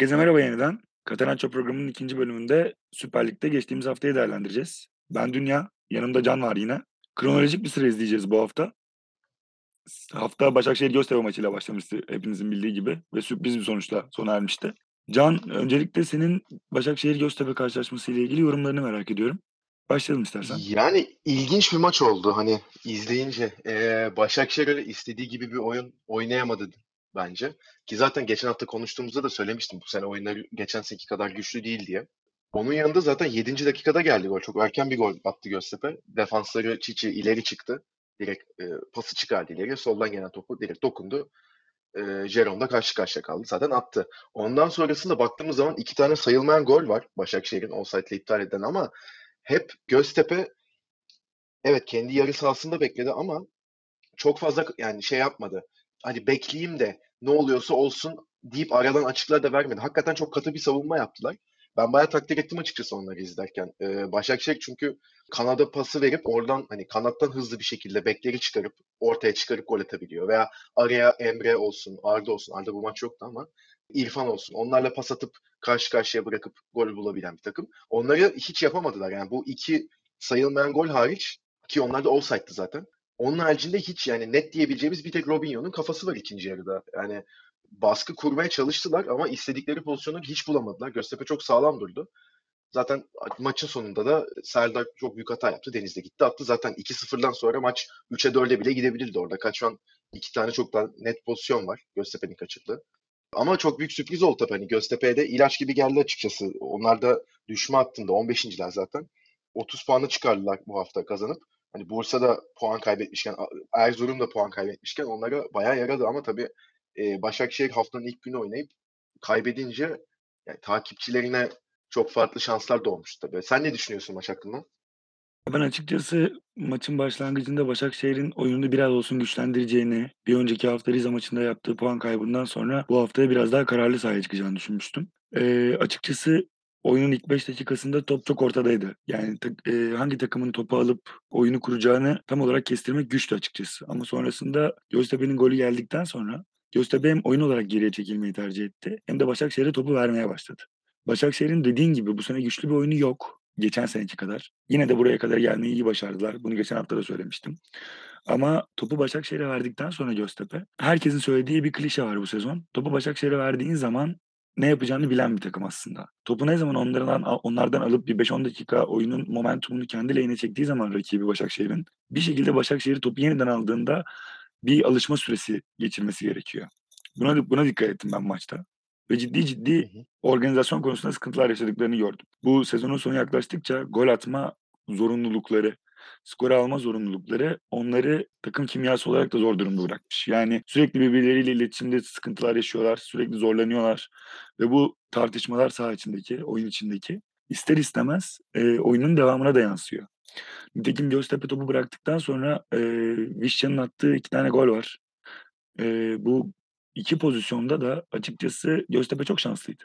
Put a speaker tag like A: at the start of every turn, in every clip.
A: Herkese merhaba yeniden. Catenaccio programının ikinci bölümünde Süper Lig'de geçtiğimiz haftayı değerlendireceğiz. Ben Dünya, yanımda Can var yine. Kronolojik bir sıra izleyeceğiz bu hafta. Hafta Başakşehir Göztepe maçıyla başlamıştı hepinizin bildiği gibi ve sürpriz bir sonuçla sona ermişti. Can, öncelikle senin Başakşehir Göztepe karşılaşması ile ilgili yorumlarını merak ediyorum. Başlayalım istersen.
B: Yani ilginç bir maç oldu hani izleyince. Ee, Başakşehir öyle istediği gibi bir oyun oynayamadı bence. Ki zaten geçen hafta konuştuğumuzda da söylemiştim bu sene oyunları geçen seneki kadar güçlü değil diye. Onun yanında zaten 7. dakikada geldi gol. Çok erken bir gol attı Göztepe. Defansları Çiçi ileri çıktı. Direkt e, pası çıkardı ileri. Soldan gelen topu direkt dokundu. E, Jerome da karşı karşıya kaldı. Zaten attı. Ondan sonrasında baktığımız zaman iki tane sayılmayan gol var. Başakşehir'in offside'le iptal eden ama hep Göztepe evet kendi yarı sahasında bekledi ama çok fazla yani şey yapmadı. Hani bekleyeyim de ne oluyorsa olsun deyip aradan açıklar da vermedi. Hakikaten çok katı bir savunma yaptılar. Ben bayağı takdir ettim açıkçası onları izlerken. Ee, Başakşehir çünkü kanada pası verip oradan hani kanattan hızlı bir şekilde bekleri çıkarıp ortaya çıkarıp gol atabiliyor. Veya araya Emre olsun, Arda olsun. Arda bu maç yoktu ama İrfan olsun. Onlarla pas atıp karşı karşıya bırakıp gol bulabilen bir takım. Onları hiç yapamadılar. Yani bu iki sayılmayan gol hariç ki onlar da offside'dı zaten. Onun haricinde hiç yani net diyebileceğimiz bir tek Robinho'nun kafası var ikinci yarıda. Yani baskı kurmaya çalıştılar ama istedikleri pozisyonu hiç bulamadılar. Göztepe çok sağlam durdu. Zaten maçın sonunda da Serdar çok büyük hata yaptı. Deniz'de gitti attı. Zaten 2-0'dan sonra maç 3'e 4'e bile gidebilirdi orada. Kaçan iki tane çok daha net pozisyon var. Göztepe'nin kaçırdığı. Ama çok büyük sürpriz oldu tabii. Hani Göztepe'ye de ilaç gibi geldi açıkçası. Onlar da düşme hattında 15.ler zaten. 30 puanı çıkardılar bu hafta kazanıp. Hani Bursa'da puan kaybetmişken, Erzurum da puan kaybetmişken onlara bayağı yaradı ama tabii e, Başakşehir haftanın ilk günü oynayıp kaybedince yani takipçilerine çok farklı şanslar doğmuş tabii. Sen ne düşünüyorsun maç hakkında?
A: Ben açıkçası maçın başlangıcında Başakşehir'in oyununu biraz olsun güçlendireceğini, bir önceki hafta Rize maçında yaptığı puan kaybından sonra bu haftaya biraz daha kararlı sahaya çıkacağını düşünmüştüm. Eee, açıkçası oyunun ilk 5 dakikasında top çok ortadaydı. Yani tak eee, hangi takımın topu alıp oyunu kuracağını tam olarak kestirmek güçtü açıkçası. Ama sonrasında Göztepe'nin golü geldikten sonra Göztepe hem oyun olarak geriye çekilmeyi tercih etti hem de Başakşehir'e topu vermeye başladı. Başakşehir'in dediğin gibi bu sene güçlü bir oyunu yok. Geçen seneki kadar. Yine de buraya kadar gelmeyi iyi başardılar. Bunu geçen hafta da söylemiştim. Ama topu Başakşehir'e verdikten sonra Göztepe, herkesin söylediği bir klişe var bu sezon. Topu Başakşehir'e verdiğin zaman ne yapacağını bilen bir takım aslında. Topu ne zaman onlardan onlardan alıp bir 5-10 dakika oyunun momentumunu kendi lehine çektiği zaman rakibi Başakşehir'in bir şekilde Başakşehir topu yeniden aldığında bir alışma süresi geçirmesi gerekiyor. Buna buna dikkat ettim ben maçta ve ciddi ciddi organizasyon konusunda sıkıntılar yaşadıklarını gördüm. Bu sezonun sonu yaklaştıkça gol atma zorunlulukları, skor alma zorunlulukları onları takım kimyası olarak da zor durumda bırakmış. Yani sürekli birbirleriyle iletişimde sıkıntılar yaşıyorlar, sürekli zorlanıyorlar ve bu tartışmalar saha içindeki, oyun içindeki ister istemez e, oyunun devamına da yansıyor. Nitekim Göztepe topu bıraktıktan sonra e, Vişça'nın attığı iki tane gol var. E, bu iki pozisyonda da açıkçası Göztepe çok şanslıydı.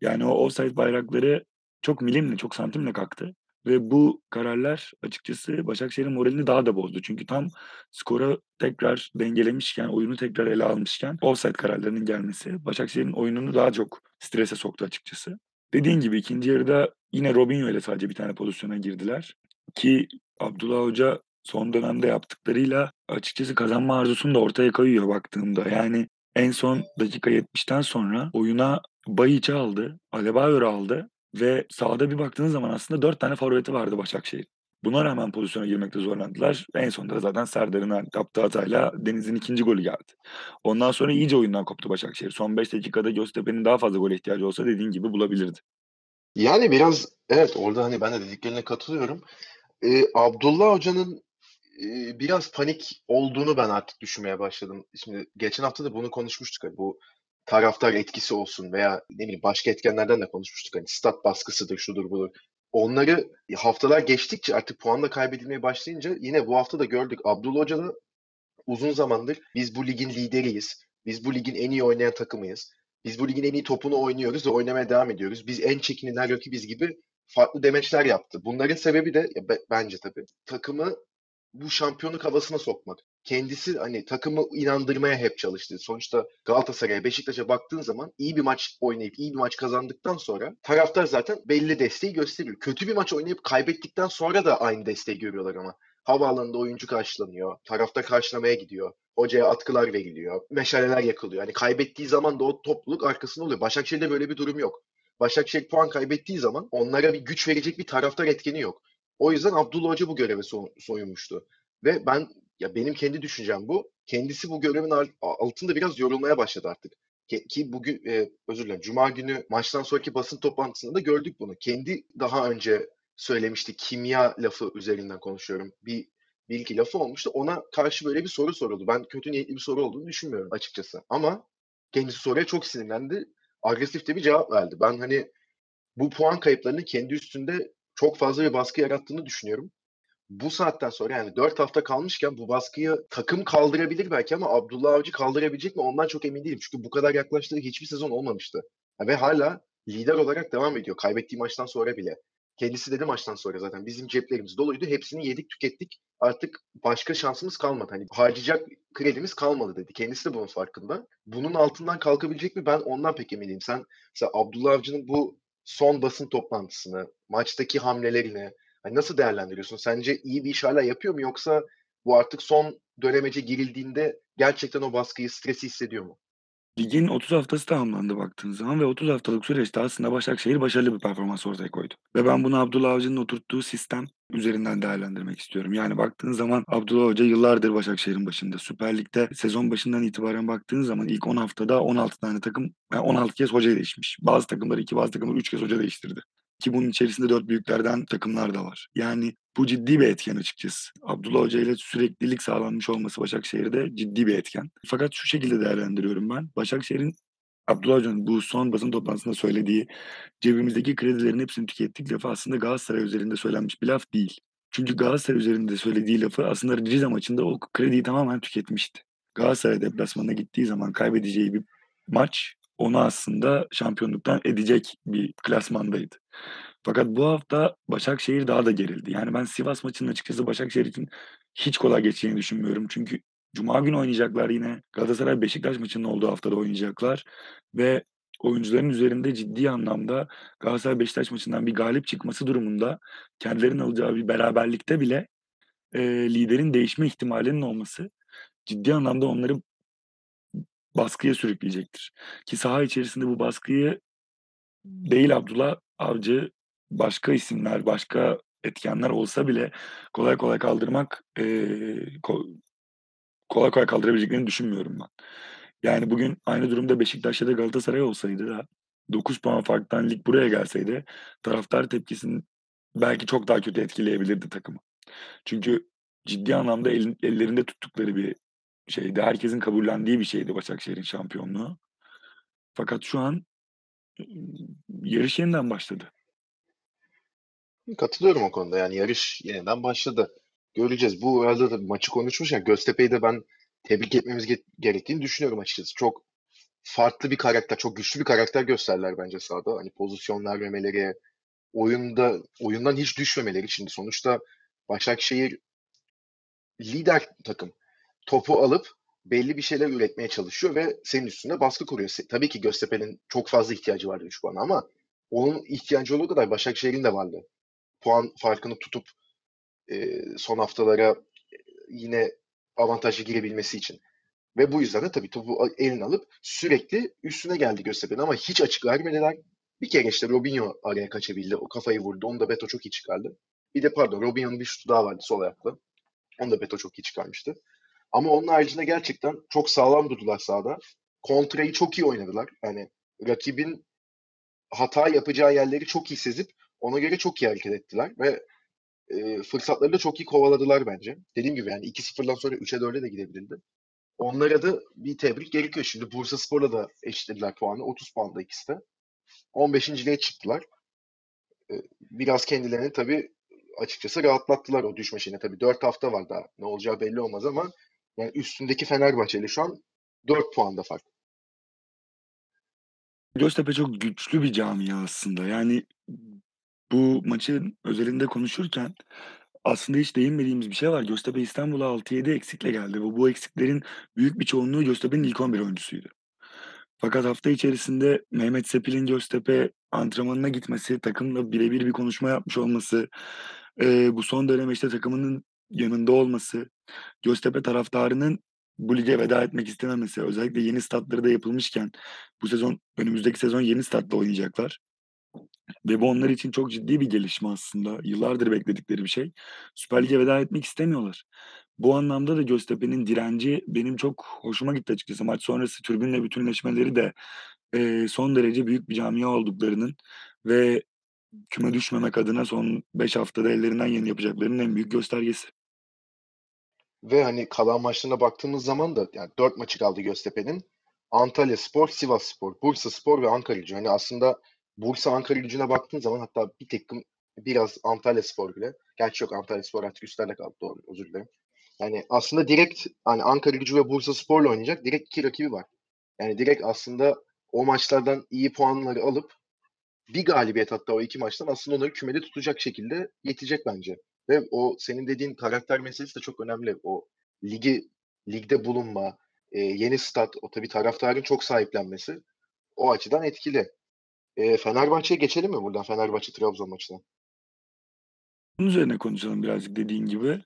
A: Yani o offside bayrakları çok milimle, çok santimle kalktı ve bu kararlar açıkçası Başakşehir'in moralini daha da bozdu. Çünkü tam skora tekrar dengelemişken, oyunu tekrar ele almışken offside kararlarının gelmesi Başakşehir'in oyununu daha çok strese soktu açıkçası. Dediğin gibi ikinci yarıda yine Robinho ile sadece bir tane pozisyona girdiler ki Abdullah Hoca son dönemde yaptıklarıyla açıkçası kazanma arzusunu da ortaya koyuyor baktığımda. Yani en son dakika 70'ten sonra oyuna Bayiç'i aldı, Adebayor'u aldı ve sahada bir baktığınız zaman aslında 4 tane forveti vardı Başakşehir. Buna rağmen pozisyona girmekte zorlandılar. En sonunda zaten Serdar'ın yaptığı hatayla Deniz'in ikinci golü geldi. Ondan sonra iyice oyundan koptu Başakşehir. Son 5 dakikada Göztepe'nin daha fazla gol ihtiyacı olsa dediğin gibi bulabilirdi.
B: Yani biraz evet orada hani ben de dediklerine katılıyorum. Ee, Abdullah Hoca'nın biraz panik olduğunu ben artık düşünmeye başladım. Şimdi geçen hafta da bunu konuşmuştuk. Hani bu taraftar etkisi olsun veya ne bileyim başka etkenlerden de konuşmuştuk. Hani stat baskısıdır, şudur budur. Onları haftalar geçtikçe artık puanla kaybedilmeye başlayınca yine bu hafta da gördük. Abdullah Hoca da uzun zamandır biz bu ligin lideriyiz. Biz bu ligin en iyi oynayan takımıyız. Biz bu ligin en iyi topunu oynuyoruz ve oynamaya devam ediyoruz. Biz en çekinilen rakibiz gibi farklı demeçler yaptı. Bunların sebebi de ya, bence tabii takımı bu şampiyonluk havasına sokmak. Kendisi hani takımı inandırmaya hep çalıştı. Sonuçta Galatasaray'a, Beşiktaş'a baktığın zaman iyi bir maç oynayıp iyi bir maç kazandıktan sonra taraftar zaten belli desteği gösteriyor. Kötü bir maç oynayıp kaybettikten sonra da aynı desteği görüyorlar ama. Havaalanında oyuncu karşılanıyor, taraftar karşılamaya gidiyor, hocaya atkılar veriliyor, meşaleler yakılıyor. Hani kaybettiği zaman da o topluluk arkasında oluyor. Başakşehir'de böyle bir durum yok. Başakşehir puan kaybettiği zaman onlara bir güç verecek bir taraftar etkeni yok. O yüzden Abdullah Hoca bu göreve so- soyunmuştu. Ve ben ya benim kendi düşüncem bu. Kendisi bu görevin altında biraz yorulmaya başladı artık. Ki, bugün e, özür dilerim Cuma günü maçtan sonraki basın toplantısında da gördük bunu. Kendi daha önce söylemişti kimya lafı üzerinden konuşuyorum. Bir iki lafı olmuştu. Ona karşı böyle bir soru soruldu. Ben kötü niyetli bir soru olduğunu düşünmüyorum açıkçası. Ama kendisi soruya çok sinirlendi. Agresif de bir cevap verdi. Ben hani bu puan kayıplarını kendi üstünde çok fazla bir baskı yarattığını düşünüyorum. Bu saatten sonra yani 4 hafta kalmışken bu baskıyı takım kaldırabilir belki ama Abdullah Avcı kaldırabilecek mi ondan çok emin değilim. Çünkü bu kadar yaklaştığı hiçbir sezon olmamıştı. Ve hala lider olarak devam ediyor. Kaybettiği maçtan sonra bile. Kendisi dedi maçtan sonra zaten bizim ceplerimiz doluydu. Hepsini yedik tükettik. Artık başka şansımız kalmadı. Hani harcayacak kredimiz kalmadı dedi. Kendisi de bunun farkında. Bunun altından kalkabilecek mi ben ondan pek emin değilim. Sen mesela Abdullah Avcı'nın bu son basın toplantısını, maçtaki hamlelerini hani nasıl değerlendiriyorsun? Sence iyi bir iş hala yapıyor mu yoksa bu artık son dönemece girildiğinde gerçekten o baskıyı, stresi hissediyor mu?
A: Ligin 30 haftası tamamlandı baktığın zaman ve 30 haftalık süreçte aslında Başakşehir başarılı bir performans ortaya koydu. Ve ben bunu Abdullah Avcı'nın oturttuğu sistem üzerinden değerlendirmek istiyorum. Yani baktığın zaman Abdullah Hoca yıllardır Başakşehir'in başında. Süper Lig'de sezon başından itibaren baktığın zaman ilk 10 haftada 16 tane takım, yani 16 kez hoca değişmiş. Bazı takımlar 2, bazı takımlar 3 kez hoca değiştirdi. Ki bunun içerisinde dört büyüklerden takımlar da var. Yani bu ciddi bir etken açıkçası. Abdullah Hoca ile süreklilik sağlanmış olması Başakşehir'de ciddi bir etken. Fakat şu şekilde değerlendiriyorum ben. Başakşehir'in Abdullah Hoca'nın bu son basın toplantısında söylediği cebimizdeki kredilerin hepsini tükettik lafı aslında Galatasaray üzerinde söylenmiş bir laf değil. Çünkü Galatasaray üzerinde söylediği lafı aslında Rize maçında o krediyi tamamen tüketmişti. Galatasaray deplasmanına gittiği zaman kaybedeceği bir maç onu aslında şampiyonluktan edecek bir klasmandaydı. Fakat bu hafta Başakşehir daha da gerildi. Yani ben Sivas maçının açıkçası Başakşehir için hiç kolay geçeceğini düşünmüyorum. Çünkü cuma günü oynayacaklar yine. Galatasaray Beşiktaş maçının olduğu haftada oynayacaklar ve oyuncuların üzerinde ciddi anlamda Galatasaray Beşiktaş maçından bir galip çıkması durumunda kendilerinin alacağı bir beraberlikte bile eee, liderin değişme ihtimalinin olması ciddi anlamda onları baskıya sürükleyecektir. Ki saha içerisinde bu baskıyı değil Abdullah Avcı, başka isimler, başka etkenler olsa bile kolay kolay kaldırmak, eee, ko kolay kolay kaldırabileceklerini düşünmüyorum ben. Yani bugün aynı durumda Beşiktaş ya da Galatasaray olsaydı da 9 puan farktan lig buraya gelseydi taraftar tepkisini belki çok daha kötü etkileyebilirdi takımı. Çünkü ciddi anlamda elin ellerinde tuttukları bir şeydi. Herkesin kabullendiği bir şeydi Başakşehir'in şampiyonluğu. Fakat şu an, yarış yeniden başladı.
B: Katılıyorum o konuda. Yani yarış yeniden başladı. Göreceğiz. Bu arada da maçı konuşmuşken Göztepe'yi de ben tebrik etmemiz ge- gerektiğini düşünüyorum açıkçası. Çok farklı bir karakter, çok güçlü bir karakter gösterdiler bence sahada. Hani pozisyon vermemeleri, oyunda oyundan hiç düşmemeleri. Şimdi sonuçta Başakşehir lider takım. Topu alıp belli bir şeyler üretmeye çalışıyor ve senin üstünde baskı kuruyor. Tabii ki Göztepe'nin çok fazla ihtiyacı vardı 3 puana ama onun ihtiyacı olduğu kadar Başakşehir'in de vardı. Puan farkını tutup e, son haftalara yine avantajlı girebilmesi için. Ve bu yüzden de tabii topu eline alıp sürekli üstüne geldi Göztepe'nin ama hiç açık vermediler. Bir kere işte Robinho araya kaçabildi. O kafayı vurdu. Onu da Beto çok iyi çıkardı. Bir de pardon Robinho'nun bir şutu daha vardı sol ayakla. Onu da Beto çok iyi çıkarmıştı. Ama onun haricinde gerçekten çok sağlam durdular sahada. Kontrayı çok iyi oynadılar. Yani rakibin hata yapacağı yerleri çok iyi sezip ona göre çok iyi hareket ettiler ve e, fırsatları da çok iyi kovaladılar bence. Dediğim gibi yani 2-0'dan sonra 3'e 4'e de gidebilirdi. Onlara da bir tebrik gerekiyor. Şimdi Bursa Spor'la da eşitlediler puanı. 30 puanda ikisi de. 15.liğe çıktılar. E, biraz kendilerini tabii açıkçası rahatlattılar o düşme şeyine. Tabii 4 hafta var daha. Ne olacağı belli olmaz ama yani üstündeki Fenerbahçe ile şu an 4 puanda fark.
A: Göztepe çok güçlü bir camia aslında. Yani bu maçın özelinde konuşurken Aslında hiç değinmediğimiz bir şey var. Göztepe İstanbul'a 6-7 eksikle geldi ve bu eksiklerin büyük bir çoğunluğu Göztepe'nin ilk 11 oyuncusuydu. Fakat hafta içerisinde Mehmet Sepil'in Göztepe antrenmanına gitmesi, takımla bire bir konuşma yapmış olması, eee, bu son dönem, işte, takımının yanında olması, Göztepe taraftarının bu lige veda etmek istememesi, özellikle yeni statları da yapılmışken bu sezon önümüzdeki sezon yeni statta oynayacaklar ve bu onlar için çok ciddi bir gelişme aslında. Yıllardır bekledikleri bir şey. Süper Lig'e veda etmek istemiyorlar. Bu anlamda da Göztepe'nin direnci benim çok hoşuma gitti açıkçası. Maç sonrası tribünle bütünleşmeleri de, eee, son derece büyük bir camia olduklarının ve küme düşmemek adına son 5 haftada ellerinden geleni yapacaklarının en büyük göstergesi.
B: Ve, hani, kalan maçlarına baktığımız zaman da yani 4 maçı kaldı Göztepe'nin. Antalyaspor, Sivasspor, Bursaspor ve Ankara Hani, aslında Bursa, Ankaragücü'ne baktığın zaman hatta bir takım biraz Antalyaspor bile. Gerçi yok Antalyaspor artık üstlerde kaldı. Doğru, özür dilerim. Yani aslında direkt hani Ankaragücü ve Bursaspor'la oynayacak direkt iki rakibi var. Yani direkt aslında o maçlardan iyi puanları alıp bir galibiyet hatta o iki maçtan aslında onları kümede tutacak şekilde yetecek bence. Ve o senin dediğin karakter meselesi de çok önemli. O ligi ligde bulunma, e, yeni stat, o tabii taraftarın çok sahiplenmesi o açıdan etkili. E, Fenerbahçe'ye geçelim mi buradan Fenerbahçe Trabzon maçına?
A: Bunun üzerine konuşalım birazcık dediğin gibi.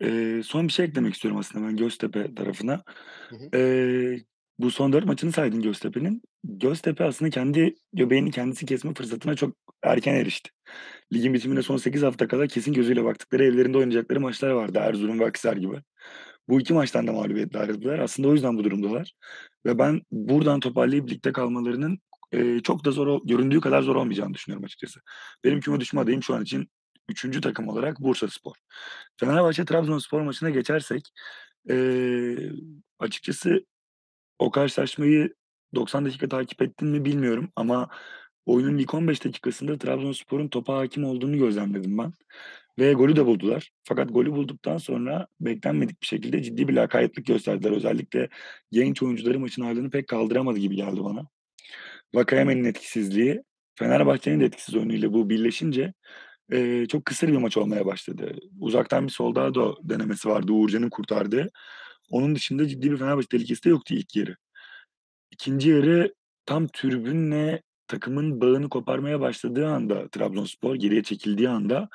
A: Eee, son bir şey eklemek istiyorum aslında ben Göztepe tarafına.
B: Hı hı.
A: Eee, bu son 4 maçını saydın Göztepe'nin. Göztepe aslında kendi göbeğini kendisi kesme fırsatına çok erken erişti. Ligin bitimine son 8 hafta kala kesin gözüyle baktıkları evlerinde oynayacakları maçlar vardı Erzurum ve Akhisar gibi. Bu 2 maçtan da mağlubiyetle ayrıldılar. Aslında o yüzden bu durumdalar ve ben buradan toparlayıp ligde kalmalarının, eee, çok da zor göründüğü kadar zor olmayacağını düşünüyorum açıkçası. Benim küme düşme adayım şu an için 3'üncü takım olarak Bursaspor. Fenerbahçe Trabzonspor maçına geçersek, eee, açıkçası o karşılaşmayı 90 dakika takip ettin mi bilmiyorum ama oyunun ilk 15 dakikasında Trabzonspor'un topa hâkim olduğunu gözlemledim ben ve golü de buldular. Fakat golü bulduktan sonra beklenmedik bir şekilde ciddi bir lakaytlık gösterdiler. Özellikle genç oyuncuları maçın ağırlığını pek kaldıramadı gibi geldi bana. Vakayeme'nin etkisizliği, Fenerbahçe'nin de etkisiz oyunuyla bu birleşince, eee, çok kısır bir maç olmaya başladı. Uzaktan bir Soldado denemesi vardı Uğurcan'ın kurtardığı. Onun dışında ciddi bir Fenerbahçe tehlikesi de yoktu ilk yarı. İkinci yarı tam tribünle takımın bağını koparmaya başladığı anda Trabzonspor geriye çekildiği anda,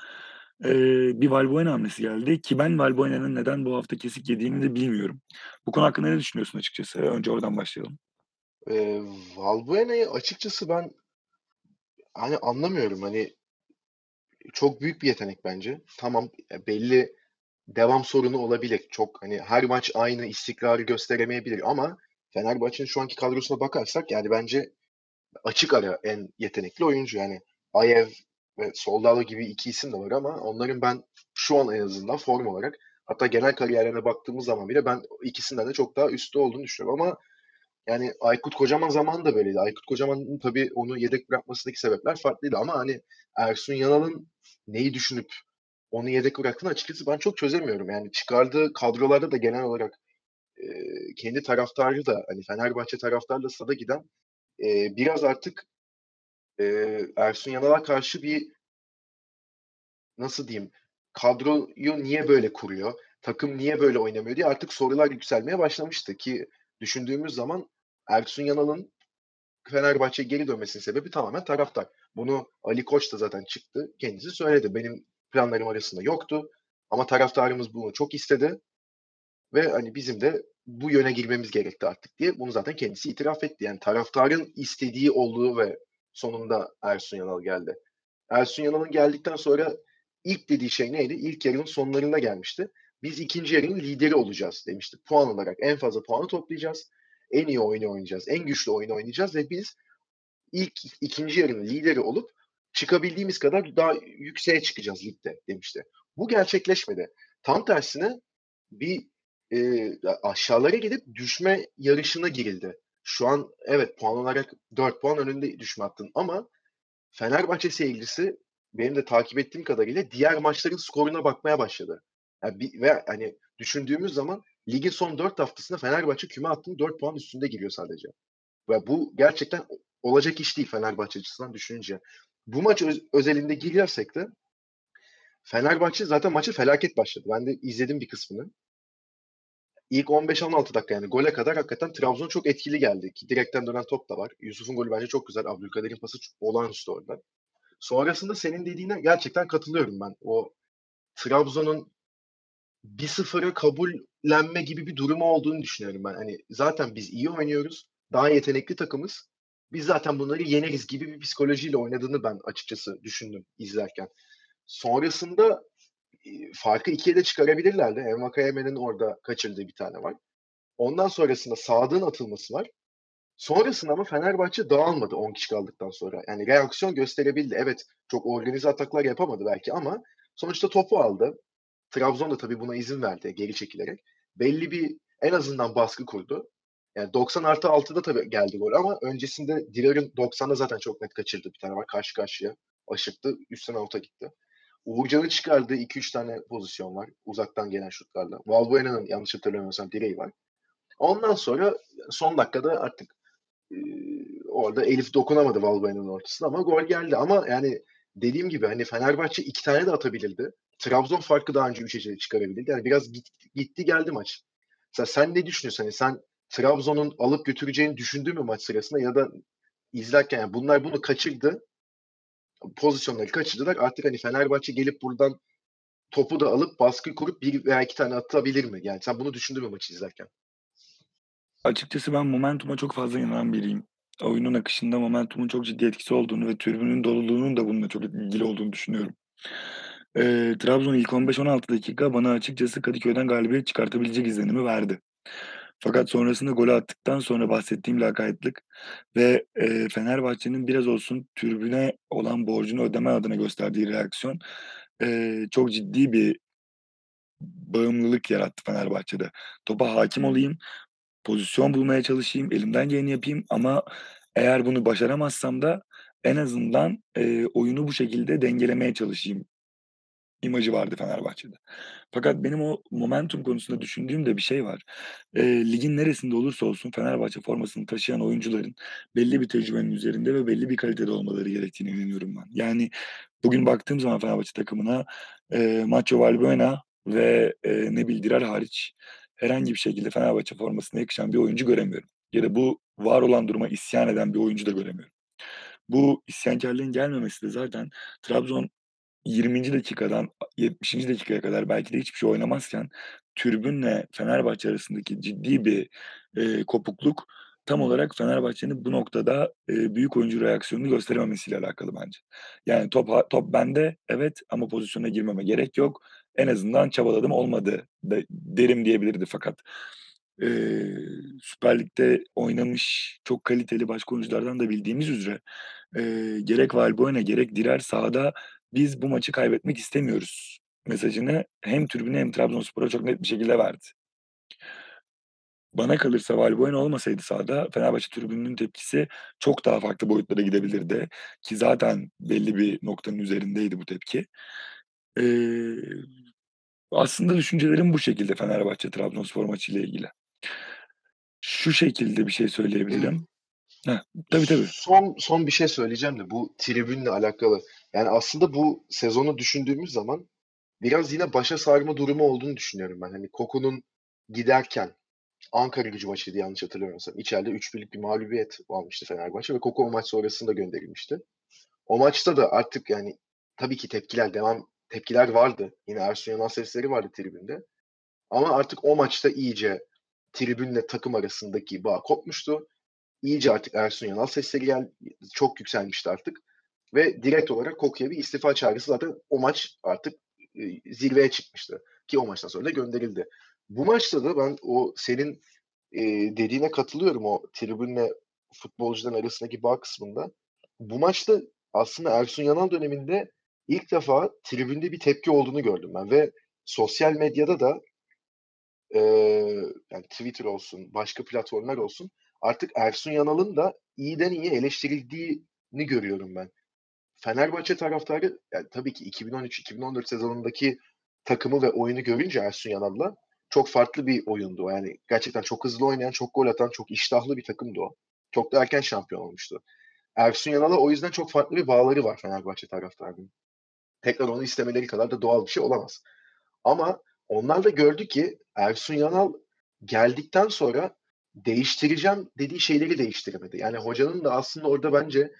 A: eee, bir Valbuena hamlesi geldi ki ben Valbuena'nın neden bu hafta kesik yediğini de bilmiyorum. Bu konu hakkında ne düşünüyorsun açıkçası? Önce oradan başlayalım.
B: Eee, Valbuena'yı açıkçası ben hani anlamıyorum. Hani çok büyük bir yetenek bence. Tamam, e, belli devam sorunu olabilir. Çok hani her maç aynı istikrarı gösteremeyebilir ama Fenerbahçe'nin şu anki kadrosuna bakarsak yani bence açık ara en yetenekli oyuncu. Yani Ayev ve Soldado gibi iki isim de var ama onların ben şu an en azından form olarak hatta genel kariyerlerine baktığımız zaman bile ben ikisinden de çok daha üstte olduğunu düşünüyorum ama yani Aykut Kocaman zamanı da böyleydi. Aykut Kocaman'ın tabii onu yedek bırakmasındaki sebepler farklıydı ama hani Ersun Yanal'ın neyi düşünüp onu yedek bıraktığını açıkçası ben çok çözemiyorum. Yani çıkardığı kadrolarda da genel olarak, eee, kendi taraftarı da hani Fenerbahçe taraftarı da stada giden, eee, biraz artık, eee, Ersun Yanal'a karşı bir nasıl diyeyim, kadroyu niye böyle kuruyor, takım niye böyle oynamıyor diye artık sorular yükselmeye başlamıştı ki düşündüğümüz zaman Ersun Yanal'ın Fenerbahçe'ye geri dönmesinin sebebi tamamen taraftar. Bunu Ali Koç da zaten çıktı, kendisi söyledi. Benim planlarım arasında yoktu ama taraftarımız bunu çok istedi ve hani bizim de bu yöne girmemiz gerekti artık diye bunu zaten kendisi itiraf etti. Yani taraftarın istediği olduğu ve sonunda Ersun Yanal geldi. Ersun Yanal'ın geldikten sonra ilk dediği şey neydi? İlk yarının sonlarında gelmişti. Biz ikinci yarının lideri olacağız demişti. Puan olarak en fazla puanı toplayacağız. En iyi oyunu oynayacağız. En güçlü oyunu oynayacağız ve biz ilk ikinci yarının lideri olup çıkabildiğimiz kadar daha yükseğe çıkacağız ligde demişti. Bu gerçekleşmedi. Tam tersine bir e, aşağılara gidip düşme yarışına girildi. Şu an evet puan olarak 4 puan önünde düşme hattın ama Fenerbahçe seyircisi benim de takip ettiğim kadarıyla diğer maçların skoruna bakmaya başladı. Yani bir, ve hani düşündüğümüz zaman ligin son 4 haftasında Fenerbahçe küme hattının 4 puan üstünde giriyor sadece. Ve bu gerçekten olacak iş değil Fenerbahçe açısından düşününce. Bu maç öz, özelinde girersek de Fenerbahçe zaten maça felaket başladı. Ben de izledim bir kısmını. İlk 15-16 dakika yani gole kadar hakikaten Trabzon çok etkili geldi. Ki direkten dönen top da var. Yusuf'un golü bence çok güzel. Abdülkadir'in pası olağanüstü orada. Sonrasında senin dediğine gerçekten katılıyorum ben. O Trabzon'un 1-0'ı kabullenme gibi bir durumu olduğunu düşünüyorum ben. Hani zaten biz iyi oynuyoruz. Daha yetenekli takımız. Biz zaten bunları yeneriz gibi bir psikolojiyle oynadığını ben açıkçası düşündüm izlerken. Sonrasında farkı ikiye de çıkarabilirlerdi. Envakayeme'nin orada kaçırdığı bir tane var. Ondan sonrasında Sadık'ın atılması var. Sonrasında ama Fenerbahçe dağılmadı 10 kişi kaldıktan sonra. Yani reaksiyon gösterebildi. Evet çok organize ataklar yapamadı belki ama sonuçta topu aldı. Trabzon da tabii buna izin verdi geri çekilerek. Belli bir en azından baskı kurdu. Yani 90 artı 6'da tabii geldi gol ama öncesinde Dilar'ın 90'da zaten çok net kaçırdı bir tane var karşı karşıya. Aşırttı üstten alta gitti. Uğurcan'ın çıkardığı 2-3 tane pozisyon var. Uzaktan gelen şutlarla. Valbuena'nın yanlış hatırlamıyorsam direği var. Ondan sonra son dakikada artık e, orada Elif dokunamadı Valbuena'nın ortasına ama gol geldi. Ama yani dediğim gibi hani Fenerbahçe iki tane de atabilirdi. Trabzon farkı daha önce 3'e çıkarabilirdi. Yani biraz git, gitti geldi maç. Mesela sen ne düşünüyorsun? Hani sen Trabzon'un alıp götüreceğini düşündün mü maç sırasında ya da izlerken yani bunlar bunu kaçırdı pozisyonları kaçırdılar. Artık hani Fenerbahçe gelip buradan topu da alıp baskı kurup bir veya iki tane atabilir mi? Yani sen bunu düşündün mü maçı izlerken?
A: Açıkçası ben momentuma çok fazla inanan biriyim. Oyunun akışında momentumun çok ciddi etkisi olduğunu ve tribünün doluluğunun da bununla çok ilgili olduğunu düşünüyorum. Eee, Trabzon ilk 15-16 dakika bana açıkçası Kadıköy'den galibiyet çıkartabilecek izlenimi verdi. Fakat sonrasında golü attıktan sonra bahsettiğim lakaytlık ve, eee, Fenerbahçe'nin biraz olsun tribüne olan borcunu ödeme adına gösterdiği reaksiyon, eee, çok ciddi bir bağımlılık yarattı Fenerbahçe'de. Topa hakim olayım, pozisyon bulmaya çalışayım, elimden geleni yapayım ama eğer bunu başaramazsam da en azından, eee, oyunu bu şekilde dengelemeye çalışayım imajı vardı Fenerbahçe'de. Fakat benim o momentum konusunda düşündüğüm de bir şey var. Eee, ligin neresinde olursa olsun Fenerbahçe formasını taşıyan oyuncuların belli bir tecrübenin üzerinde ve belli bir kalitede olmaları gerektiğine inanıyorum ben. Yani bugün baktığım zaman Fenerbahçe takımına, eee, Macho Valbuena ve, eee, Nebil Dirar hariç herhangi bir şekilde Fenerbahçe formasına yakışan bir oyuncu göremiyorum. Ya da bu var olan duruma isyan eden bir oyuncu da göremiyorum. Bu isyankârlığın gelmemesi de zaten Trabzon 20. dakikadan a 70. dakikaya kadar belki de hiçbir şey oynamazken tribünle Fenerbahçe arasındaki ciddi bir, eee, kopukluk tam olarak Fenerbahçe'nin bu noktada, eee, büyük oyuncu reaksiyonunu gösterememesiyle alakalı bence. Yani top top bende, evet ama pozisyona girmeme gerek yok. En azından çabaladım, olmadı de derim diyebilirdi fakat, eee, Süper Lig'de oynamış çok kaliteli başka oyunculardan da bildiğimiz üzere, eee, gerek Valbuena gerek Dirar sahada biz bu maçı kaybetmek istemiyoruz mesajını hem tribüne hem Trabzonspor'a çok net bir şekilde verdi. Bana kalırsa Valbuena olmasaydı sahada Fenerbahçe tribününün tepkisi çok daha farklı boyutlara gidebilirdi ki zaten belli bir noktanın üzerindeydi bu tepki. Eee, aslında düşüncelerim bu şekilde Fenerbahçe-Trabzonspor maçıyla ilgili. Şu şekilde bir şey söyleyebilirim. Heh, tabii, tabii.
B: Son son bir şey söyleyeceğim de bu tribünle alakalı. Yani aslında bu sezonu düşündüğümüz zaman biraz yine başa sarma durumu olduğunu düşünüyorum ben. Hani Koku'nun giderken Ankara-Gücü maçıydı yanlış hatırlamıyorsam. İçeride 3-1'lik bir mağlubiyet almıştı Fenerbahçe ve Koku o maç sonrasında gönderilmişti. O maçta da artık yani tabii ki tepkiler devam tepkiler vardı. Yine Ersun Yanal sesleri vardı tribünde. Ama artık o maçta iyice tribünle takım arasındaki bağ kopmuştu. İyice artık Ersun Yanal sesleri gel çok yükselmişti artık. Ve direkt olarak Koku'ya bir istifa çağrısı zaten o maç artık e, zirveye çıkmıştı. Ki o maçtan sonra da gönderildi. Bu maçta da ben o senin e, dediğine katılıyorum o tribünle futbolcuların arasındaki bağ kısmında. Bu maçta aslında Ersun Yanal döneminde ilk defa tribünde bir tepki olduğunu gördüm ben ve sosyal medyada da e, yani Twitter olsun, başka platformlar olsun artık Ersun Yanal'ın da iyiden iyi eleştirildiğini görüyorum ben. Fenerbahçe taraftarı yani tabii ki 2013-2014 sezonundaki takımı ve oyunu görünce Ersun Yanal'la çok farklı bir oyundu. Yani gerçekten çok hızlı oynayan, çok gol atan, çok iştahlı bir takımdı o. Çok da erken şampiyon olmuştu. Ersun Yanal'a o yüzden çok farklı bir bağları var Fenerbahçe taraftarının. tekrar onu istemeleri kadar da doğal bir şey olamaz. Ama onlar da gördü ki Ersun Yanal geldikten sonra değiştireceğim dediği şeyleri değiştiremedi. Yani hocanın da aslında orada bence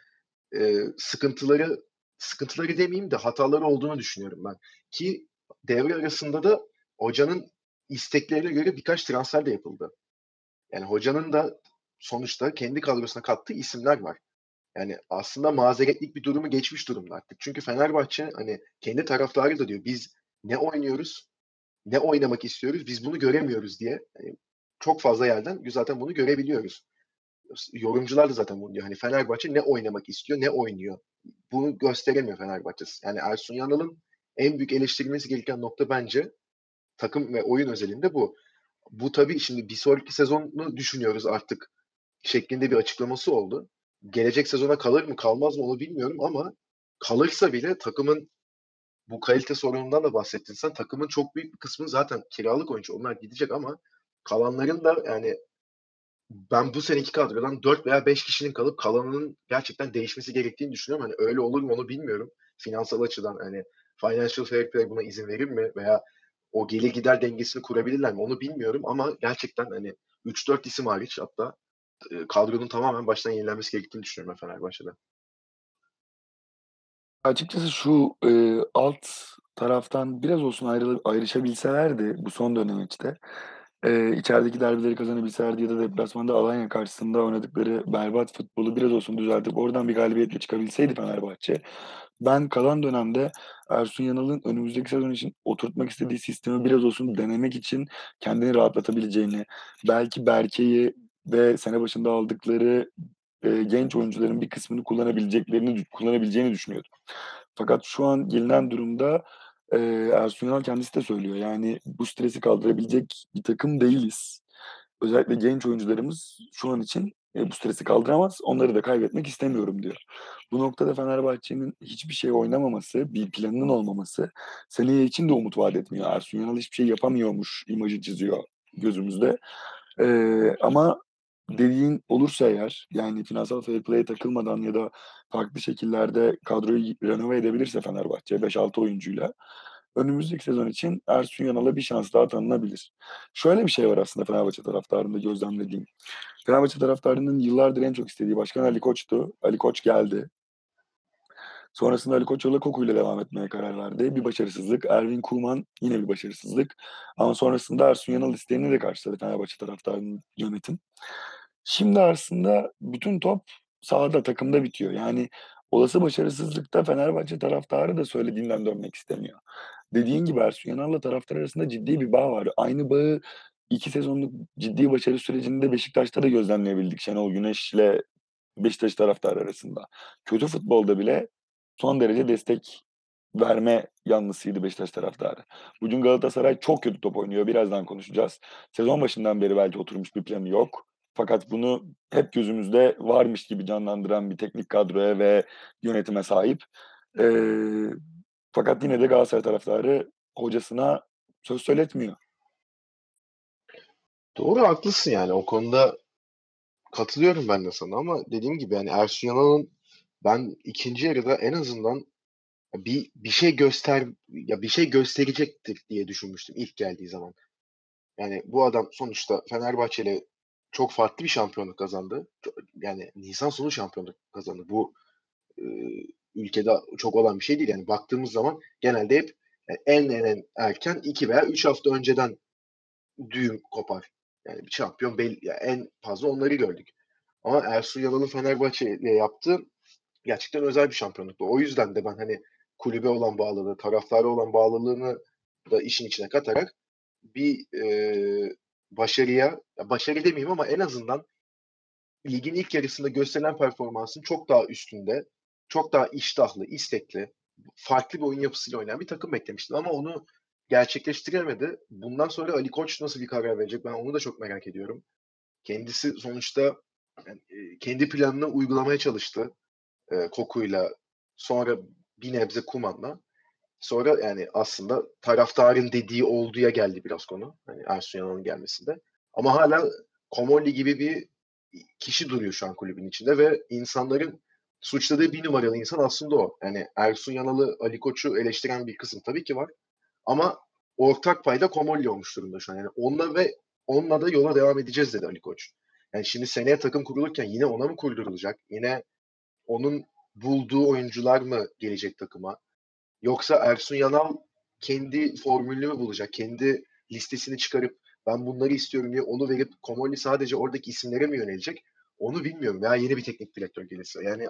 B: e, sıkıntıları sıkıntıları demeyeyim de hataları olduğunu düşünüyorum ben. Ki devre arasında da hocanın isteklerine göre birkaç transfer de yapıldı. Yani hocanın da sonuçta kendi kadrosuna kattığı isimler var. Yani aslında mazeretlik bir durumu geçmiş durumda artık. Çünkü Fenerbahçe hani kendi taraftarı da diyor biz ne oynuyoruz, ne oynamak istiyoruz, biz bunu göremiyoruz diye. Yani çok fazla yerden zaten bunu görebiliyoruz. Yorumcular da zaten bunu diyor. Hani Fenerbahçe ne oynamak istiyor, ne oynuyor. Bunu gösteremiyor Fenerbahçe. Yani Ersun Yanal'ın en büyük eleştirilmesi gereken nokta bence takım ve oyun özelinde bu. Bu tabii şimdi bir sonraki sezonu düşünüyoruz artık şeklinde bir açıklaması oldu. Gelecek sezona kalır mı kalmaz mı onu bilmiyorum ama kalırsa bile takımın bu kalite sorunundan da bahsettin sen. Takımın çok büyük bir kısmı zaten kiralık oyuncu. Onlar gidecek ama kalanların da yani ben bu seneki kadrodan 4 veya 5 kişinin kalıp kalanının gerçekten değişmesi gerektiğini düşünüyorum. Hani öyle olur mu onu bilmiyorum. Finansal açıdan hani financial fair play buna izin verir mi veya o gelir gider dengesini kurabilirler mi onu bilmiyorum ama gerçekten hani 3-4 isim hariç hatta e, kadronun tamamen baştan yenilenmesi gerektiğini düşünüyorum ben Fenerbahçe'de.
A: Açıkçası şu, eee, alt taraftan biraz olsun ayrılıp ayrışabilselerdi bu son dönemeçte, eee, içerideki derbileri kazanabilselerdi ya da deplasmanda Alanya karşısında oynadıkları berbat futbolu biraz olsun düzeltip oradan bir galibiyetle çıkabilseydi Fenerbahçe, ben kalan dönemde Ersun Yanal'ın önümüzdeki sezon için oturtmak istediği sistemi biraz olsun denemek için kendini rahatlatabileceğini, belki Berke'yi ve sene başında aldıkları, eee, genç oyuncuların bir kısmını kullanabileceklerini kullanabileceğini düşünüyordum. Fakat şu an gelinen durumda, eee, Ersun Yanal kendisi de söylüyor. Yani bu stresi kaldırabilecek bir takım değiliz. Özellikle genç oyuncularımız şu an için, eee, bu stresi kaldıramaz. Onları da kaybetmek istemiyorum diyor. Bu noktada Fenerbahçe'nin hiçbir şey oynamaması, bir planının olmaması seneye için de umut vaat etmiyor. Ersun Yanal hiçbir şey yapamıyormuş imajı çiziyor gözümüzde. Eee, ama dediğin olursa eğer, yani finansal fair play'e takılmadan ya da farklı şekillerde kadroyu renove edebilirse Fenerbahçe 5-6 oyuncuyla, önümüzdeki sezon için Ersun Yanal'a bir şans daha tanınabilir. Şöyle bir şey var aslında Fenerbahçe taraftarında gözlemlediğim. Fenerbahçe taraftarının yıllardır en çok istediği başkan Ali Koç'tu. Ali Koç geldi. Sonrasında Ali Koç yola Koku'yla devam etmeye karar verdi. Bir başarısızlık. Erwin Koeman yine bir başarısızlık. Ama sonrasında Ersun Yanal isteğini de karşıladı Fenerbahçe taraftarının yönetim. Şimdi aslında bütün top sahada, takımda bitiyor. Yani olası başarısızlıkta Fenerbahçe taraftarı da söylediğinden dönmek istemiyor. Dediğin gibi Ersun Yanal'la taraftar arasında ciddi bir bağ var. Aynı bağı 2 sezonluk ciddi başarı sürecinde Beşiktaş'ta da gözlemleyebildik Şenol Güneş'le Beşiktaş taraftarı arasında. Kötü futbolda bile son derece destek verme yanlısıydı Beşiktaş taraftarı. Bugün Galatasaray çok kötü top oynuyor. Birazdan konuşacağız. Sezon başından beri belki oturmuş bir planı yok. Fakat bunu hep gözümüzde varmış gibi canlandıran bir teknik kadroya ve yönetime sahip. Eee, fakat yine de Galatasaray taraftarı hocasına söz söyletmiyor.
B: Doğru, haklısın yani. O konuda katılıyorum ben de sana ama dediğim gibi yani Ersun Yanal'ın ben ikinci yarıda en azından bir bir şey göster ya bir şey gösterecektir diye düşünmüştüm ilk geldiği zaman. Yani bu adam sonuçta Fenerbahçe'yle çok farklı bir şampiyonluk kazandı. yani nisan sonu şampiyonluk kazandı. Bu eee, ülkede çok olan bir şey değil. Yani baktığımız zaman genelde hep en en en erken 2 veya 3 hafta önceden düğüm kopar. Yani bir şampiyon belli, yani en fazla onları gördük. Ama Ersun Yanal'ın Fenerbahçe ile yaptığı gerçekten özel bir şampiyonluktu. O yüzden de ben hani kulübe olan bağlılığı, taraftara olan bağlılığını da işin içine katarak bir eee, başarıya, ya başarı demeyeyim ama en azından ligin ilk yarısında gösterilen performansın çok daha üstünde, çok daha iştahlı, istekli, farklı bir oyun yapısıyla oynayan bir takım beklemiştim ama onu gerçekleştiremedi. Bundan sonra Ali Koç nasıl bir karar verecek? Ben onu da çok merak ediyorum. Kendisi sonuçta yani, kendi planını uygulamaya çalıştı. E, Koku'yla sonra bir nebze Kuman'la. Sonra yani aslında taraftarın dediği olduğuya geldi biraz konu. Hani Ersun Yanal'ın gelmesinde. Ama hala Komolli gibi bir kişi duruyor şu an kulübün içinde ve insanların suçladığı bir numaralı insan aslında o. Yani Ersun Yanal'ı, Ali Koç'u eleştiren bir kısım tabii ki var. Ama ortak payda Komolli olmuş durumda şu an. Yani onunla ve onunla da yola devam edeceğiz dedi Ali Koç. Yani şimdi seneye takım kurulurken yine ona mı kurdurulacak? Yine onun bulduğu oyuncular mı gelecek takıma? Yoksa Ersun Yanal kendi formülünü mü bulacak? Kendi listesini çıkarıp ben bunları istiyorum diye onu verip Komolli sadece oradaki isimlere mi yönelecek? Onu bilmiyorum. Veya yeni bir teknik direktör gelirse. Yani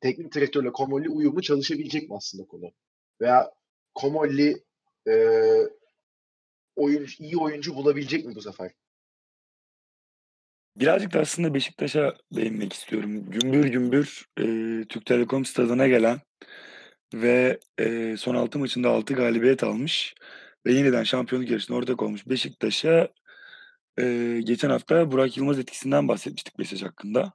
B: teknik direktörle Komolli uyumlu çalışabilecek mi aslında konu? Veya Komolli e, oyuncu, iyi oyuncu bulabilecek mi bu sefer?
A: Birazcık da aslında Beşiktaş'a değinmek istiyorum. Gümbür gümbür e, Türk Telekom stadına gelen ve e, son 6 maçında 6 galibiyet almış ve yeniden şampiyonluk yarışına ortak olmuş Beşiktaş'a e, geçen hafta Burak Yılmaz etkisinden bahsetmiştik Beşiktaş hakkında.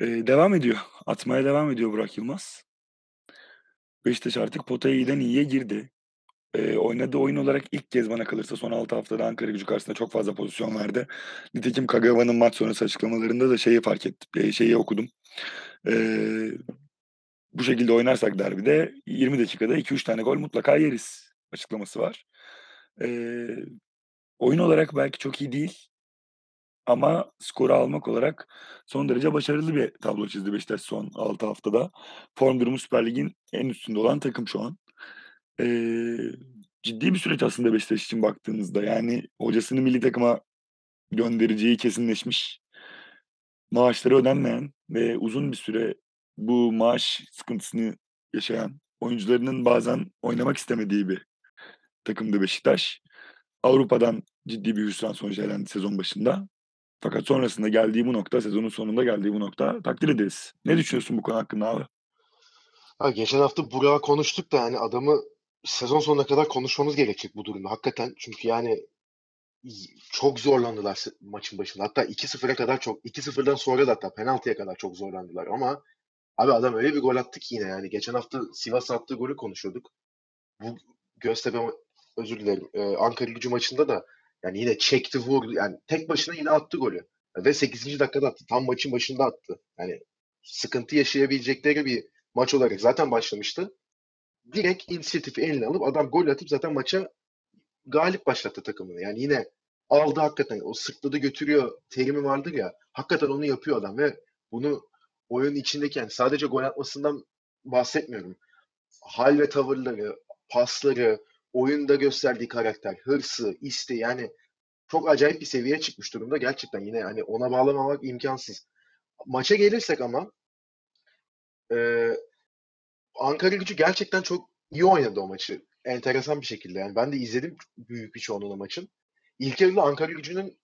A: E, devam ediyor. Atmaya devam ediyor Burak Yılmaz. Beşiktaş artık potaya iyiden iyiye girdi. E, oynadığı oyun olarak ilk kez bana kalırsa son 6 haftada Ankara gücü karşısında çok fazla pozisyon verdi. Nitekim Kagawa'nın maç sonrası açıklamalarında da şeyi fark ettim. E, şeyi okudum. E, bu şekilde oynarsak derbide 20 dakikada 2-3 tane gol mutlaka yeriz açıklaması var. E, oyun olarak belki çok iyi değil. Ama skoru almak olarak son derece başarılı bir tablo çizdi Beşiktaş son 6 haftada. Form durumu Süper Lig'in en üstünde olan takım şu an. Eee, ciddi bir süreç aslında Beşiktaş için baktığımızda. Yani hocasını milli takıma göndereceği kesinleşmiş. Maaşları ödenmeyen ve uzun bir süre bu maaş sıkıntısını yaşayan, oyuncularının bazen oynamak istemediği bir takımdı Beşiktaş. Avrupa'dan ciddi bir hüsran sonucu elendi sezon başında. Fakat sonrasında geldiği bu nokta, sezonun sonunda geldiği bu nokta takdir ederiz. Ne düşünüyorsun bu konu hakkında abi?
B: Ha, geçen hafta Burak'ı konuştuk da yani adamı sezon sonuna kadar konuşmamız gerekecek bu durumda. Hakikaten çünkü yani çok zorlandılar maçın başında. Hatta 2-0'a kadar çok 2-0'dan sonra da hatta penaltıya kadar çok zorlandılar ama abi adam öyle bir gol attı ki yine yani geçen hafta Sivas attığı golü konuşuyorduk. Bu Göztepe özür dilerim. E, Ankara Gücü maçında da yani yine çekti vurdu. Yani tek başına yine attı golü. Ve 8. dakikada attı. Tam maçın başında attı. Yani sıkıntı yaşayabilecekleri bir maç olarak zaten başlamıştı. Direkt inisiyatifi eline alıp adam gol atıp zaten maça galip başlattı takımını. Yani yine aldı hakikaten. O sırtladı götürüyor terimi vardır ya. Hakikaten onu yapıyor adam ve bunu oyun içindeki yani sadece gol atmasından bahsetmiyorum. Hal ve tavırları, pasları, oyunda gösterdiği karakter, hırsı, isteği yani çok acayip bir seviyeye çıkmış durumda. Gerçekten yine hani ona bağlamamak imkansız. Maça gelirsek ama e, Ankara gücü gerçekten çok iyi oynadı o maçı. Enteresan bir şekilde. Yani ben de izledim büyük bir çoğunluğunu maçın. İlk yarıda Ankara gücünün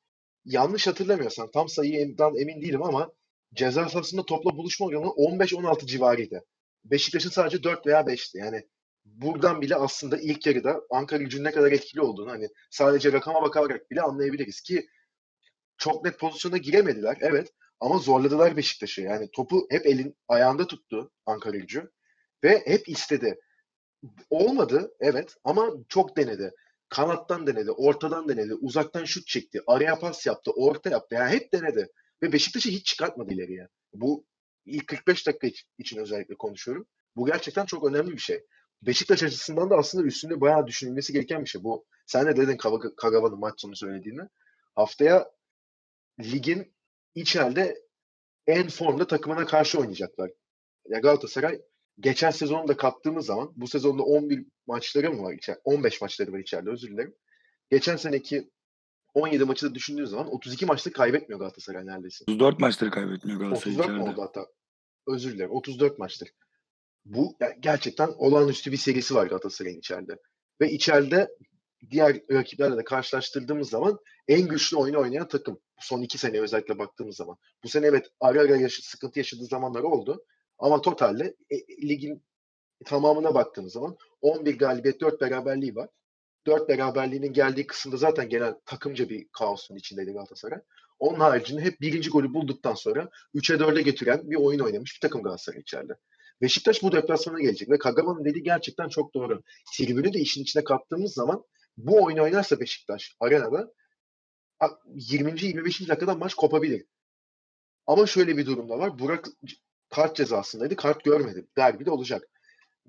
B: yanlış hatırlamıyorsam tam sayıdan emin değilim ama ceza sahasında topla buluşma oranı 15-16 civarıydı. Beşiktaş'ın sadece 4 veya 5'ti. Yani buradan bile aslında ilk yarıda Ankara gücünün ne kadar etkili olduğunu hani sadece rakama bakarak bile anlayabiliriz ki çok net pozisyona giremediler evet ama zorladılar Beşiktaş'ı. Yani topu hep elin ayağında tuttu Ankara gücü ve hep istedi. Olmadı evet ama çok denedi. Kanattan denedi, ortadan denedi, uzaktan şut çekti, araya pas yaptı, orta yaptı. Yani hep denedi. Ve Beşiktaş'ı hiç çıkartmadı ileriye. Bu ilk 45 dakika için özellikle konuşuyorum. Bu gerçekten çok önemli bir şey. Beşiktaş açısından da aslında üstünde bayağı düşünülmesi gereken bir şey. Bu sen de dedin Kagawa'nın maç sonu söylediğini. Haftaya ligin içeride en formda takımına karşı oynayacaklar. Ya Galatasaray geçen sezonu da kattığımız zaman bu sezonda 11 maçları mı var içeride? 15 maçları var içeride özür dilerim. Geçen seneki 17 maçı da düşündüğün zaman 32 maçta kaybetmiyor Galatasaray neredeyse.
A: 34 maçları kaybetmiyor Galatasaray
B: 34
A: içeride.
B: oldu hatta. Özür dilerim. 34 maçtır. Bu yani gerçekten olağanüstü bir serisi var Galatasaray'ın içeride. Ve içeride diğer rakiplerle de karşılaştırdığımız zaman en güçlü oyunu oynayan takım. Son iki sene özellikle baktığımız zaman. Bu sene evet ara ara yaş- sıkıntı yaşadığı zamanlar oldu. Ama totalde e, ligin tamamına baktığımız zaman 11 galibiyet 4 beraberliği var. 4 beraberliğinin geldiği kısımda zaten genel takımca bir kaosun içindeydi Galatasaray. Onun haricinde hep birinci golü bulduktan sonra 3'e 4'e getiren bir oyun oynamış bir takım Galatasaray içeride. Beşiktaş bu deplasmana gelecek ve Kagawa'nın dediği gerçekten çok doğru. Tribünü de işin içine kattığımız zaman bu oyunu oynarsa Beşiktaş arenada 20. 25. dakikada maç kopabilir. Ama şöyle bir durumda var. Burak kart cezasındaydı. Kart görmedi. Derbi de olacak.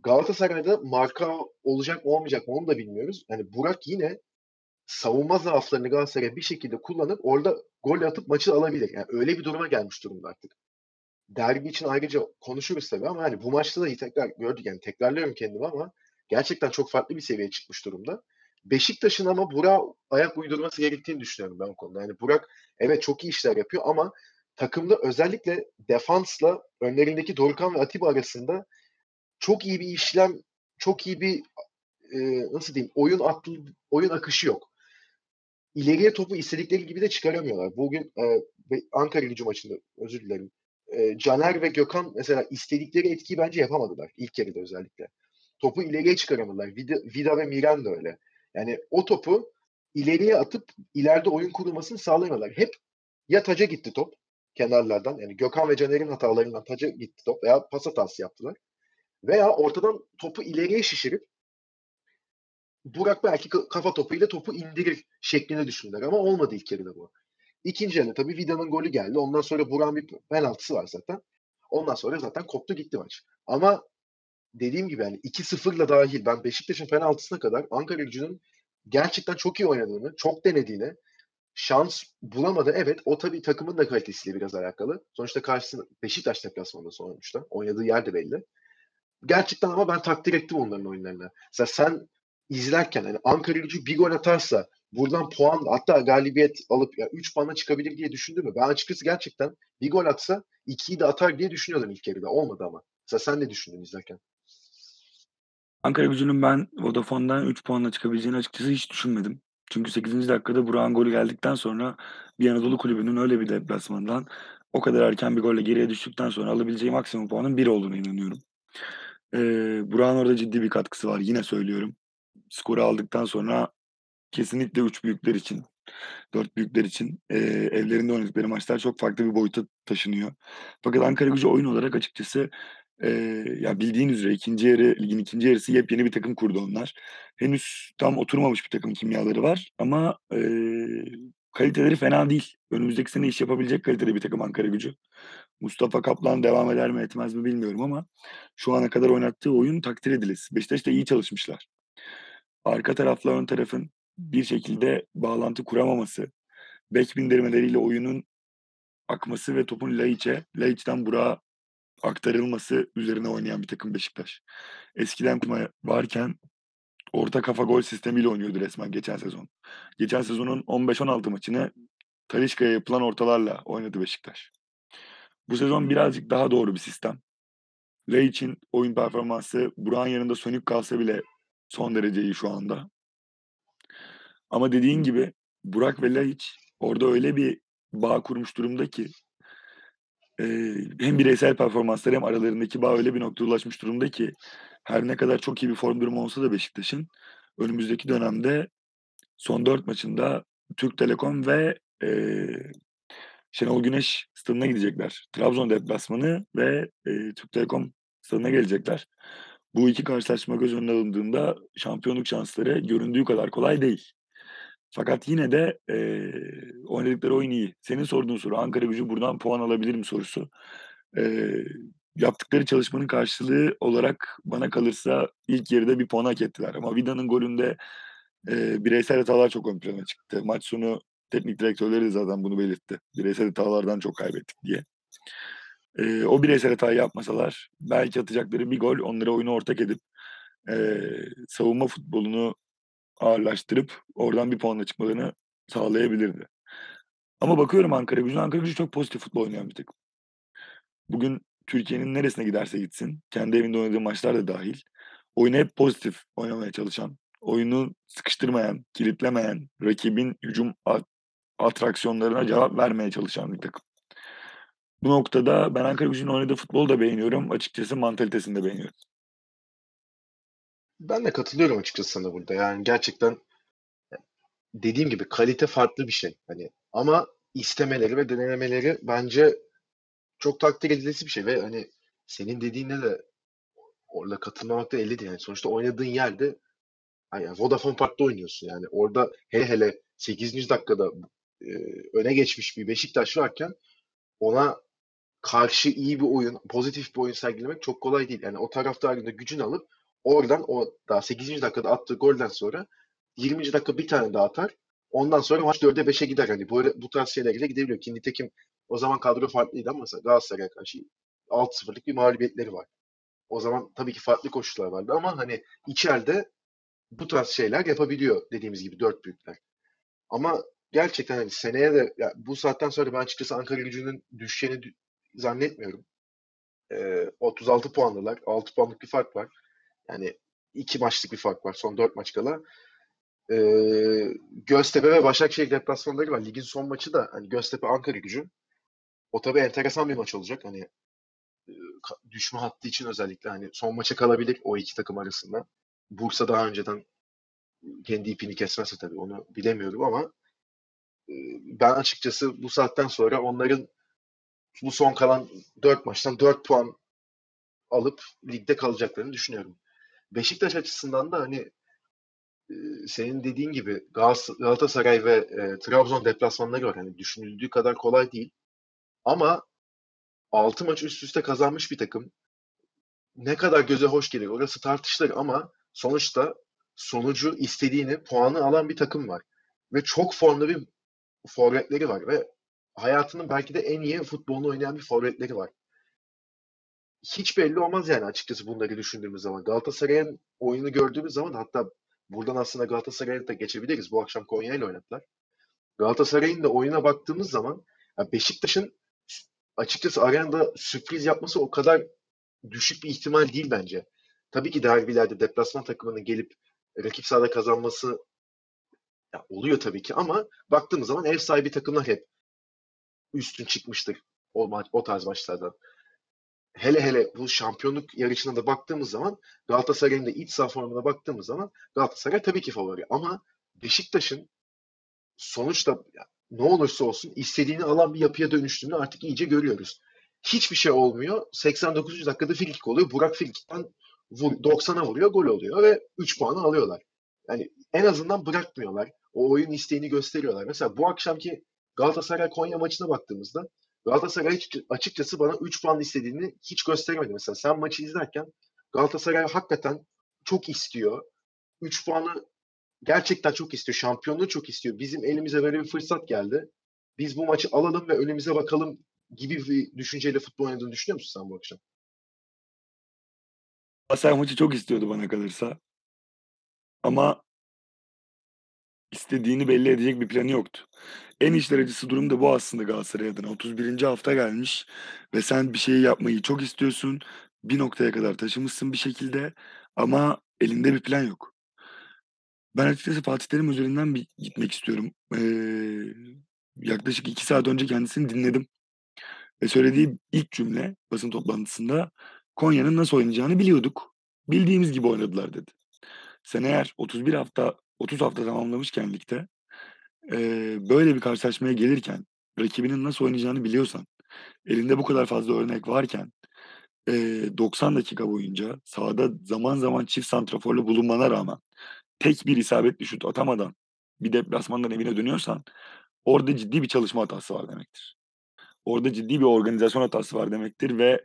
B: Galatasaray'da marka olacak mı olmayacak mı onu da bilmiyoruz. Yani Burak yine savunma zaaflarını Galatasaray bir şekilde kullanıp orada gol atıp maçı alabilir. Yani öyle bir duruma gelmiş durumda artık. Derbi için ayrıca konuşuruz tabii ama hani bu maçta da tekrar gördük yani tekrarlıyorum kendimi ama gerçekten çok farklı bir seviyeye çıkmış durumda. Beşiktaş'ın ama Burak ayak uydurması gerektiğini düşünüyorum ben o konuda. Yani Burak evet çok iyi işler yapıyor ama takımda özellikle defansla önlerindeki Dorukhan ve Atiba arasında çok iyi bir işlem, çok iyi bir e, nasıl diyeyim oyun aklı, oyun akışı yok. İleriye topu istedikleri gibi de çıkaramıyorlar. Bugün e, Ankara gücü maçında özür dilerim. E, Caner ve Gökhan mesela istedikleri etkiyi bence yapamadılar. ilk yarıda özellikle. Topu ileriye çıkaramadılar. Vida, Vida ve Miran da öyle. Yani o topu ileriye atıp ileride oyun kurulmasını sağlayamadılar. Hep ya taca gitti top kenarlardan. Yani Gökhan ve Caner'in hatalarından taca gitti top veya pas hatası yaptılar. Veya ortadan topu ileriye şişirip Burak belki kafa topuyla topu indirir şeklinde düşündüler ama olmadı ilk yarıda bu. İkinci yarıda tabii Vida'nın golü geldi. Ondan sonra Burak'ın bir penaltısı var zaten. Ondan sonra zaten koptu gitti maç. Ama dediğim gibi yani 2-0'la dahil ben Beşiktaş'ın penaltısına kadar Ankara gücünün gerçekten çok iyi oynadığını, çok denediğini, şans bulamadı. Evet o tabii takımın da kalitesiyle biraz alakalı. Sonuçta karşısında Beşiktaş deplasmanında sonuçta. Oynadığı yer de belli. Gerçekten ama ben takdir ettim onların oyunlarını. Mesela sen izlerken hani Ankara gücü bir gol atarsa buradan puan hatta galibiyet alıp ya 3 puanla çıkabilir diye düşündüm mü? Ben açıkçası gerçekten bir gol atsa 2'yi de atar diye düşünüyordum ilk yarıda. Olmadı ama. Mesela sen ne düşündün izlerken?
A: Ankara gücünün ben Vodafone'dan 3 puanla çıkabileceğini açıkçası hiç düşünmedim. Çünkü 8. dakikada Burak'ın golü geldikten sonra bir Anadolu kulübünün öyle bir deplasmandan o kadar erken bir golle geriye düştükten sonra alabileceği maksimum puanın 1 olduğunu inanıyorum. Ee, Burak'ın orada ciddi bir katkısı var. Yine söylüyorum. Skoru aldıktan sonra kesinlikle üç büyükler için, dört büyükler için e, evlerinde oynadıkları maçlar çok farklı bir boyuta taşınıyor. Fakat Ankara gücü oyun olarak açıkçası e, ya bildiğin üzere ikinci yarı, ligin ikinci yarısı yepyeni bir takım kurdu onlar. Henüz tam oturmamış bir takım kimyaları var ama e, kaliteleri fena değil. Önümüzdeki sene iş yapabilecek kalitede bir takım Ankara gücü. Mustafa Kaplan devam eder mi etmez mi bilmiyorum ama şu ana kadar oynattığı oyun takdir edilesi. Beşiktaş da iyi çalışmışlar. Arka tarafla ön tarafın bir şekilde bağlantı kuramaması, bek bindirmeleriyle oyunun akması ve topun Laiç'e, Laiç'ten Burak'a aktarılması üzerine oynayan bir takım Beşiktaş. Eskiden Kuma varken orta kafa gol sistemiyle oynuyordu resmen geçen sezon. Geçen sezonun 15-16 maçını Talişka'ya yapılan ortalarla oynadı Beşiktaş. Bu sezon birazcık daha doğru bir sistem. Laiç'in oyun performansı Burak'ın yanında sönük kalsa bile son derece iyi şu anda. Ama dediğin gibi Burak ve Laiç orada öyle bir bağ kurmuş durumda ki e, hem bireysel performanslar hem aralarındaki bağ öyle bir noktaya ulaşmış durumda ki her ne kadar çok iyi bir form durumu olsa da Beşiktaş'ın önümüzdeki dönemde son dört maçında Türk Telekom ve e, Şenol Güneş stadına gidecekler. Trabzon deplasmanı ve e, Türk Telekom stadına gelecekler. Bu iki karşılaşma göz önüne alındığında şampiyonluk şansları göründüğü kadar kolay değil. Fakat yine de e, oynadıkları oyun iyi. Senin sorduğun soru Ankara gücü buradan puan alabilir mi sorusu. E, yaptıkları çalışmanın karşılığı olarak bana kalırsa ilk yarıda bir puan hak ettiler. Ama Vida'nın golünde e, bireysel hatalar çok ön plana çıktı. Maç sonu teknik direktörleri de zaten bunu belirtti. Bireysel hatalardan çok kaybettik diye. E, o bireysel hatayı yapmasalar belki atacakları bir gol onları oyunu ortak edip e, savunma futbolunu ağırlaştırıp oradan bir puanla çıkmalarını sağlayabilirdi. Ama bakıyorum Ankara gücü. Ankara gücü çok pozitif futbol oynayan bir takım. Bugün Türkiye'nin neresine giderse gitsin, kendi evinde oynadığı maçlar da dahil, oyunu hep pozitif oynamaya çalışan, oyunu sıkıştırmayan, kilitlemeyen, rakibin hücum atraksiyonlarına cevap vermeye çalışan bir takım. Bu noktada ben Ankara gücünün oynadığı futbolu da beğeniyorum. Açıkçası mantalitesini de beğeniyorum.
B: Ben de katılıyorum açıkçası sana burada. Yani gerçekten dediğim gibi kalite farklı bir şey. Hani ama istemeleri ve denemeleri bence çok takdir edilesi bir şey ve hani senin dediğine de orada katılmamak da elde değil. Yani sonuçta oynadığın yerde yani Vodafone Park'ta oynuyorsun yani. Orada hele hele 8. dakikada e, öne geçmiş bir Beşiktaş varken ona karşı iyi bir oyun, pozitif bir oyun sergilemek çok kolay değil. Yani o taraftarın da gücünü alıp oradan o daha 8. dakikada attığı golden sonra 20. dakika bir tane daha atar. Ondan sonra maç 4'e 5'e gider. Hani bu, bu tarz şeylerle gidebiliyor. Ki nitekim o zaman kadro farklıydı ama mesela Galatasaray'a karşı 6-0'lık bir mağlubiyetleri var. O zaman tabii ki farklı koşullar vardı ama hani içeride bu tarz şeyler yapabiliyor dediğimiz gibi dört büyükler. Ama gerçekten hani seneye de ya bu saatten sonra ben açıkçası Ankara gücünün düşeceğini zannetmiyorum. Ee, 36 puanlılar. 6 puanlık bir fark var. Yani iki maçlık bir fark var. Son 4 maç kala. Ee, Göztepe ve Başakşehir deplasmanları var. Ligin son maçı da hani Göztepe Ankara gücü. O tabii enteresan bir maç olacak. Hani düşme hattı için özellikle hani son maça kalabilir o iki takım arasında. Bursa daha önceden kendi ipini kesmezse tabii onu bilemiyorum ama ben açıkçası bu saatten sonra onların bu son kalan 4 maçtan 4 puan alıp ligde kalacaklarını düşünüyorum. Beşiktaş açısından da hani senin dediğin gibi Galatasaray ve e, Trabzon deplasmanları var. Hani düşünüldüğü kadar kolay değil. Ama 6 maç üst üste kazanmış bir takım. Ne kadar göze hoş gelir orası tartışılır ama sonuçta sonucu istediğini, puanı alan bir takım var. Ve çok formda bir forvetleri var ve hayatının belki de en iyi futbolunu oynayan bir forvetleri var. Hiç belli olmaz yani açıkçası bunları düşündüğümüz zaman. Galatasaray'ın oyunu gördüğümüz zaman hatta buradan aslında Galatasaray'a da geçebiliriz. Bu akşam Konya ile oynadılar. Galatasaray'ın da oyuna baktığımız zaman Beşiktaş'ın açıkçası arenada sürpriz yapması o kadar düşük bir ihtimal değil bence. Tabii ki derbilerde deplasman takımının gelip rakip sahada kazanması ya oluyor tabii ki ama baktığımız zaman ev sahibi takımlar hep üstün çıkmıştır o, maç, o tarz maçlardan. Hele hele bu şampiyonluk yarışına da baktığımız zaman Galatasaray'ın da iç saha formuna baktığımız zaman Galatasaray tabii ki favori. Ama Beşiktaş'ın sonuçta ne olursa olsun istediğini alan bir yapıya dönüştüğünü artık iyice görüyoruz. Hiçbir şey olmuyor. 89. dakikada frikik oluyor. Burak frikikten 90'a vuruyor, gol oluyor ve 3 puanı alıyorlar. Yani en azından bırakmıyorlar. O oyun isteğini gösteriyorlar. Mesela bu akşamki Galatasaray Konya maçına baktığımızda Galatasaray açıkçası bana 3 puan istediğini hiç göstermedi. Mesela sen maçı izlerken Galatasaray hakikaten çok istiyor. 3 puanı gerçekten çok istiyor. Şampiyonluğu çok istiyor. Bizim elimize böyle bir fırsat geldi. Biz bu maçı alalım ve önümüze bakalım gibi bir düşünceyle futbol oynadığını düşünüyor musun sen bu akşam?
A: Galatasaray maçı çok istiyordu bana kalırsa. Ama istediğini belli edecek bir planı yoktu. En içler acısı durum da bu aslında Galatasaray adına. 31. hafta gelmiş ve sen bir şeyi yapmayı çok istiyorsun. Bir noktaya kadar taşımışsın bir şekilde ama elinde bir plan yok. Ben açıkçası Fatih Terim üzerinden bir gitmek istiyorum. Eee, yaklaşık 2 saat önce kendisini dinledim ve söylediği ilk cümle basın toplantısında Konya'nın nasıl oynayacağını biliyorduk. Bildiğimiz gibi oynadılar dedi. Sen eğer 31 hafta, 30 hafta tamamlamışken ligde eee, böyle bir karşılaşmaya gelirken rakibinin nasıl oynayacağını biliyorsan, elinde bu kadar fazla örnek varken eee, 90 dakika boyunca sahada zaman zaman çift santraforla bulunmana rağmen tek bir isabetli şut atamadan bir deplasmandan evine dönüyorsan orada ciddi bir çalışma hatası var demektir. Orada ciddi bir organizasyon hatası var demektir ve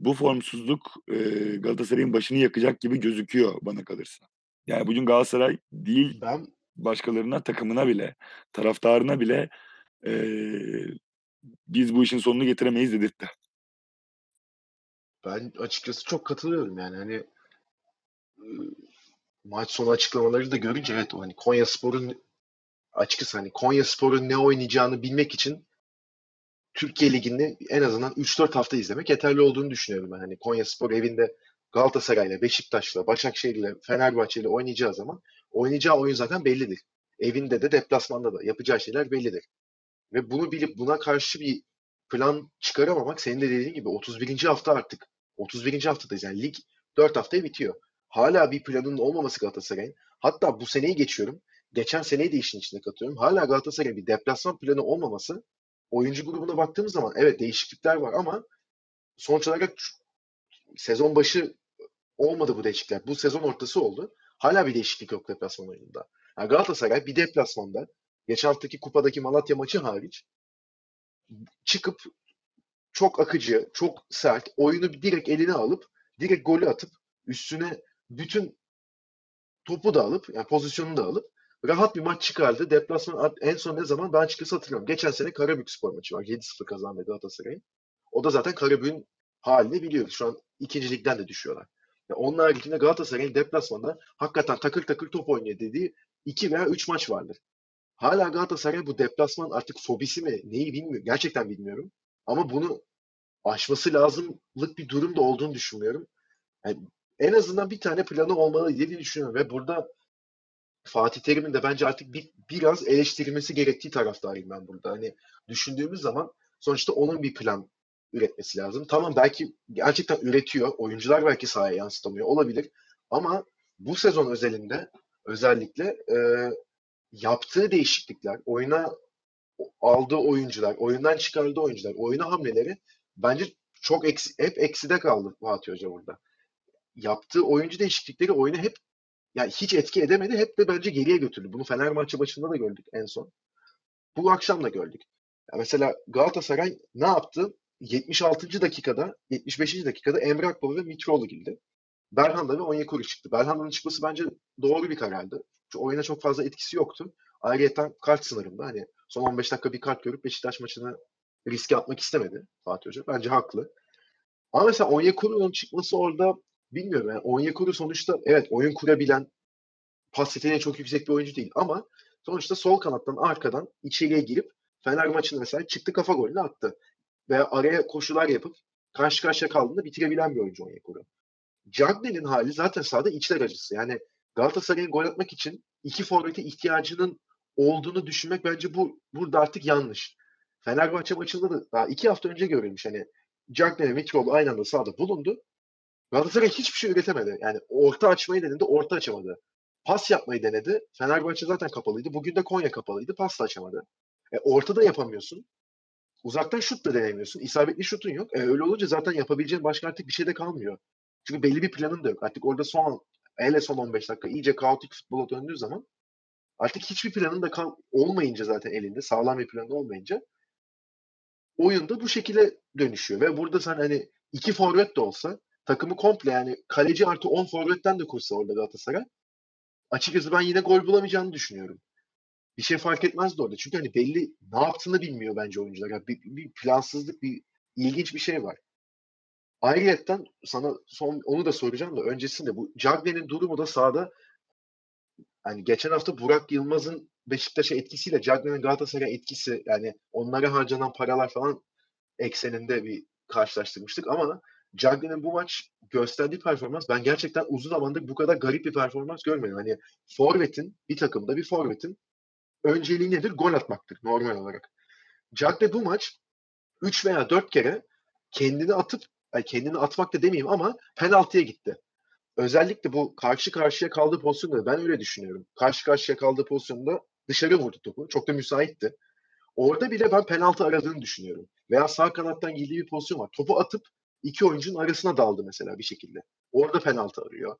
A: bu formsuzluk eee, Galatasaray'ın başını yakacak gibi gözüküyor bana kalırsa. Yani bugün Galatasaray değil,
B: Ben
A: başkalarına, takımına bile, taraftarına bile eee, biz bu işin sonunu getiremeyiz dedirtti.
B: Ben açıkçası çok katılıyorum yani hani maç sonu açıklamaları da görünce evet hani Konyaspor'un açıkçası hani Konyaspor'un ne oynayacağını bilmek için Türkiye Ligi'ni en azından 3-4 hafta izlemek yeterli olduğunu düşünüyorum ben. Hani Konyaspor evinde Galatasaray'la, Beşiktaş'la, Başakşehir'le, Fenerbahçe'yle oynayacağı zaman oynayacağı oyun zaten bellidir. Evinde de deplasmanda da yapacağı şeyler bellidir. Ve bunu bilip buna karşı bir plan çıkaramamak senin de dediğin gibi 31. hafta artık. 31. haftadayız yani lig 4 haftaya bitiyor. Hala bir planının olmaması Galatasaray'ın. Hatta bu seneyi geçiyorum. Geçen seneyi de işin içine katıyorum. Hala Galatasaray'ın bir deplasman planı olmaması oyuncu grubuna baktığımız zaman evet değişiklikler var ama sonuç olarak sezon başı olmadı bu değişiklikler. Bu sezon ortası oldu. Hala bir değişiklik yok deplasman oyununda. Yani Galatasaray bir deplasmanda geçen haftaki kupadaki Malatya maçı hariç çıkıp çok akıcı, çok sert, oyunu direkt eline alıp direkt golü atıp üstüne bütün topu da alıp yani pozisyonu da alıp rahat bir maç çıkardı. Deplasman en son ne zaman ben açıkçası hatırlıyorum. Geçen sene Karabükspor maçı var. 7-0 kazandı Galatasaray'ın. O da zaten Karabük'ün halini biliyoruz. Şu an ikinci ligden de düşüyorlar. Yani onun haricinde Galatasaray'ın deplasmanda hakikaten takır takır top oynuyor dediği iki veya üç maç vardır. Hala Galatasaray bu deplasman artık fobisi mi neyi bilmiyorum. Gerçekten bilmiyorum. Ama bunu aşması lazımlık bir durum da olduğunu düşünmüyorum. Yani en azından bir tane planı olmalı diye düşünüyorum ve burada Fatih Terim'in de bence artık bir, biraz eleştirilmesi gerektiği taraftarıyım ben burada. Hani düşündüğümüz zaman sonuçta onun bir plan üretmesi lazım. Tamam belki gerçekten üretiyor. Oyuncular belki sahaya yansıtamıyor olabilir. Ama bu sezon özelinde özellikle e, yaptığı değişiklikler, oyuna aldığı oyuncular, oyundan çıkardığı oyuncular, oyuna hamleleri bence çok eksi, hep ekside kaldı Fatih Hoca burada. Yaptığı oyuncu değişiklikleri oyunu hep yani hiç etki edemedi. Hep de bence geriye götürdü. Bunu Fenerbahçe maçında da gördük en son. Bu akşam da gördük. Ya mesela Galatasaray ne yaptı? 76. dakikada, 75. dakikada Emre Akbaba ve Mitroğlu girdi. Berhanda ve Onyekuru çıktı. Berhanda'nın çıkması bence doğru bir karardı. Çünkü oyuna çok fazla etkisi yoktu. Ayrıca kart sınırında. Hani son 15 dakika bir kart görüp Beşiktaş maçını riske atmak istemedi Fatih Hoca. Bence haklı. Ama mesela Onyekuru'nun çıkması orada bilmiyorum. Yani Onyekuru sonuçta evet oyun kurabilen pas yeteneği çok yüksek bir oyuncu değil ama sonuçta sol kanattan arkadan içeriye girip Fener maçında mesela çıktı kafa golünü attı. Veya araya koşular yapıp karşı karşıya kaldığında bitirebilen bir oyuncu Onyekuru. Cagney'in hali zaten sahada içler acısı. Yani Galatasaray'ın gol atmak için iki forvete ihtiyacının olduğunu düşünmek bence bu burada artık yanlış. Fenerbahçe maçında da daha iki hafta önce görülmüş. Hani Cagney ve Mitroğlu aynı anda sahada bulundu. Galatasaray hiçbir şey üretemedi. Yani orta açmayı denedi, orta açamadı. Pas yapmayı denedi. Fenerbahçe zaten kapalıydı. Bugün de Konya kapalıydı. Pas da açamadı. E, ortada yapamıyorsun. Uzaktan şut da denemiyorsun. İsabetli şutun yok. E, öyle olunca zaten yapabileceğin başka artık bir şey de kalmıyor. Çünkü belli bir planın da yok. Artık orada son hele son 15 dakika iyice kaotik futbola döndüğü zaman artık hiçbir planın da kal- olmayınca zaten elinde sağlam bir planın olmayınca oyunda bu şekilde dönüşüyor. Ve burada sen hani iki forvet de olsa takımı komple yani kaleci artı 10 forvetten de kursa orada Galatasaray açıkçası ben yine gol bulamayacağını düşünüyorum. Bir şey fark etmezdi orada. Çünkü hani belli ne yaptığını bilmiyor bence oyuncular. Yani bir, bir plansızlık, bir ilginç bir şey var. Ayrıyeten sana son onu da soracağım da öncesinde bu Cagney'in durumu da sahada hani geçen hafta Burak Yılmaz'ın Beşiktaş'a etkisiyle Cagney'in Galatasaray etkisi yani onlara harcanan paralar falan ekseninde bir karşılaştırmıştık ama Cagney'in bu maç gösterdiği performans ben gerçekten uzun zamandır bu kadar garip bir performans görmedim. Hani forvetin bir takımda bir forvetin önceliği nedir? Gol atmaktır normal olarak. Cagney bu maç 3 veya 4 kere kendini atıp kendini atmak da demeyeyim ama penaltıya gitti. Özellikle bu karşı karşıya kaldığı pozisyonda ben öyle düşünüyorum. Karşı karşıya kaldığı pozisyonda dışarı vurdu topu. Çok da müsaitti. Orada bile ben penaltı aradığını düşünüyorum. Veya sağ kanattan girdiği bir pozisyon var. Topu atıp iki oyuncunun arasına daldı mesela bir şekilde. Orada penaltı arıyor.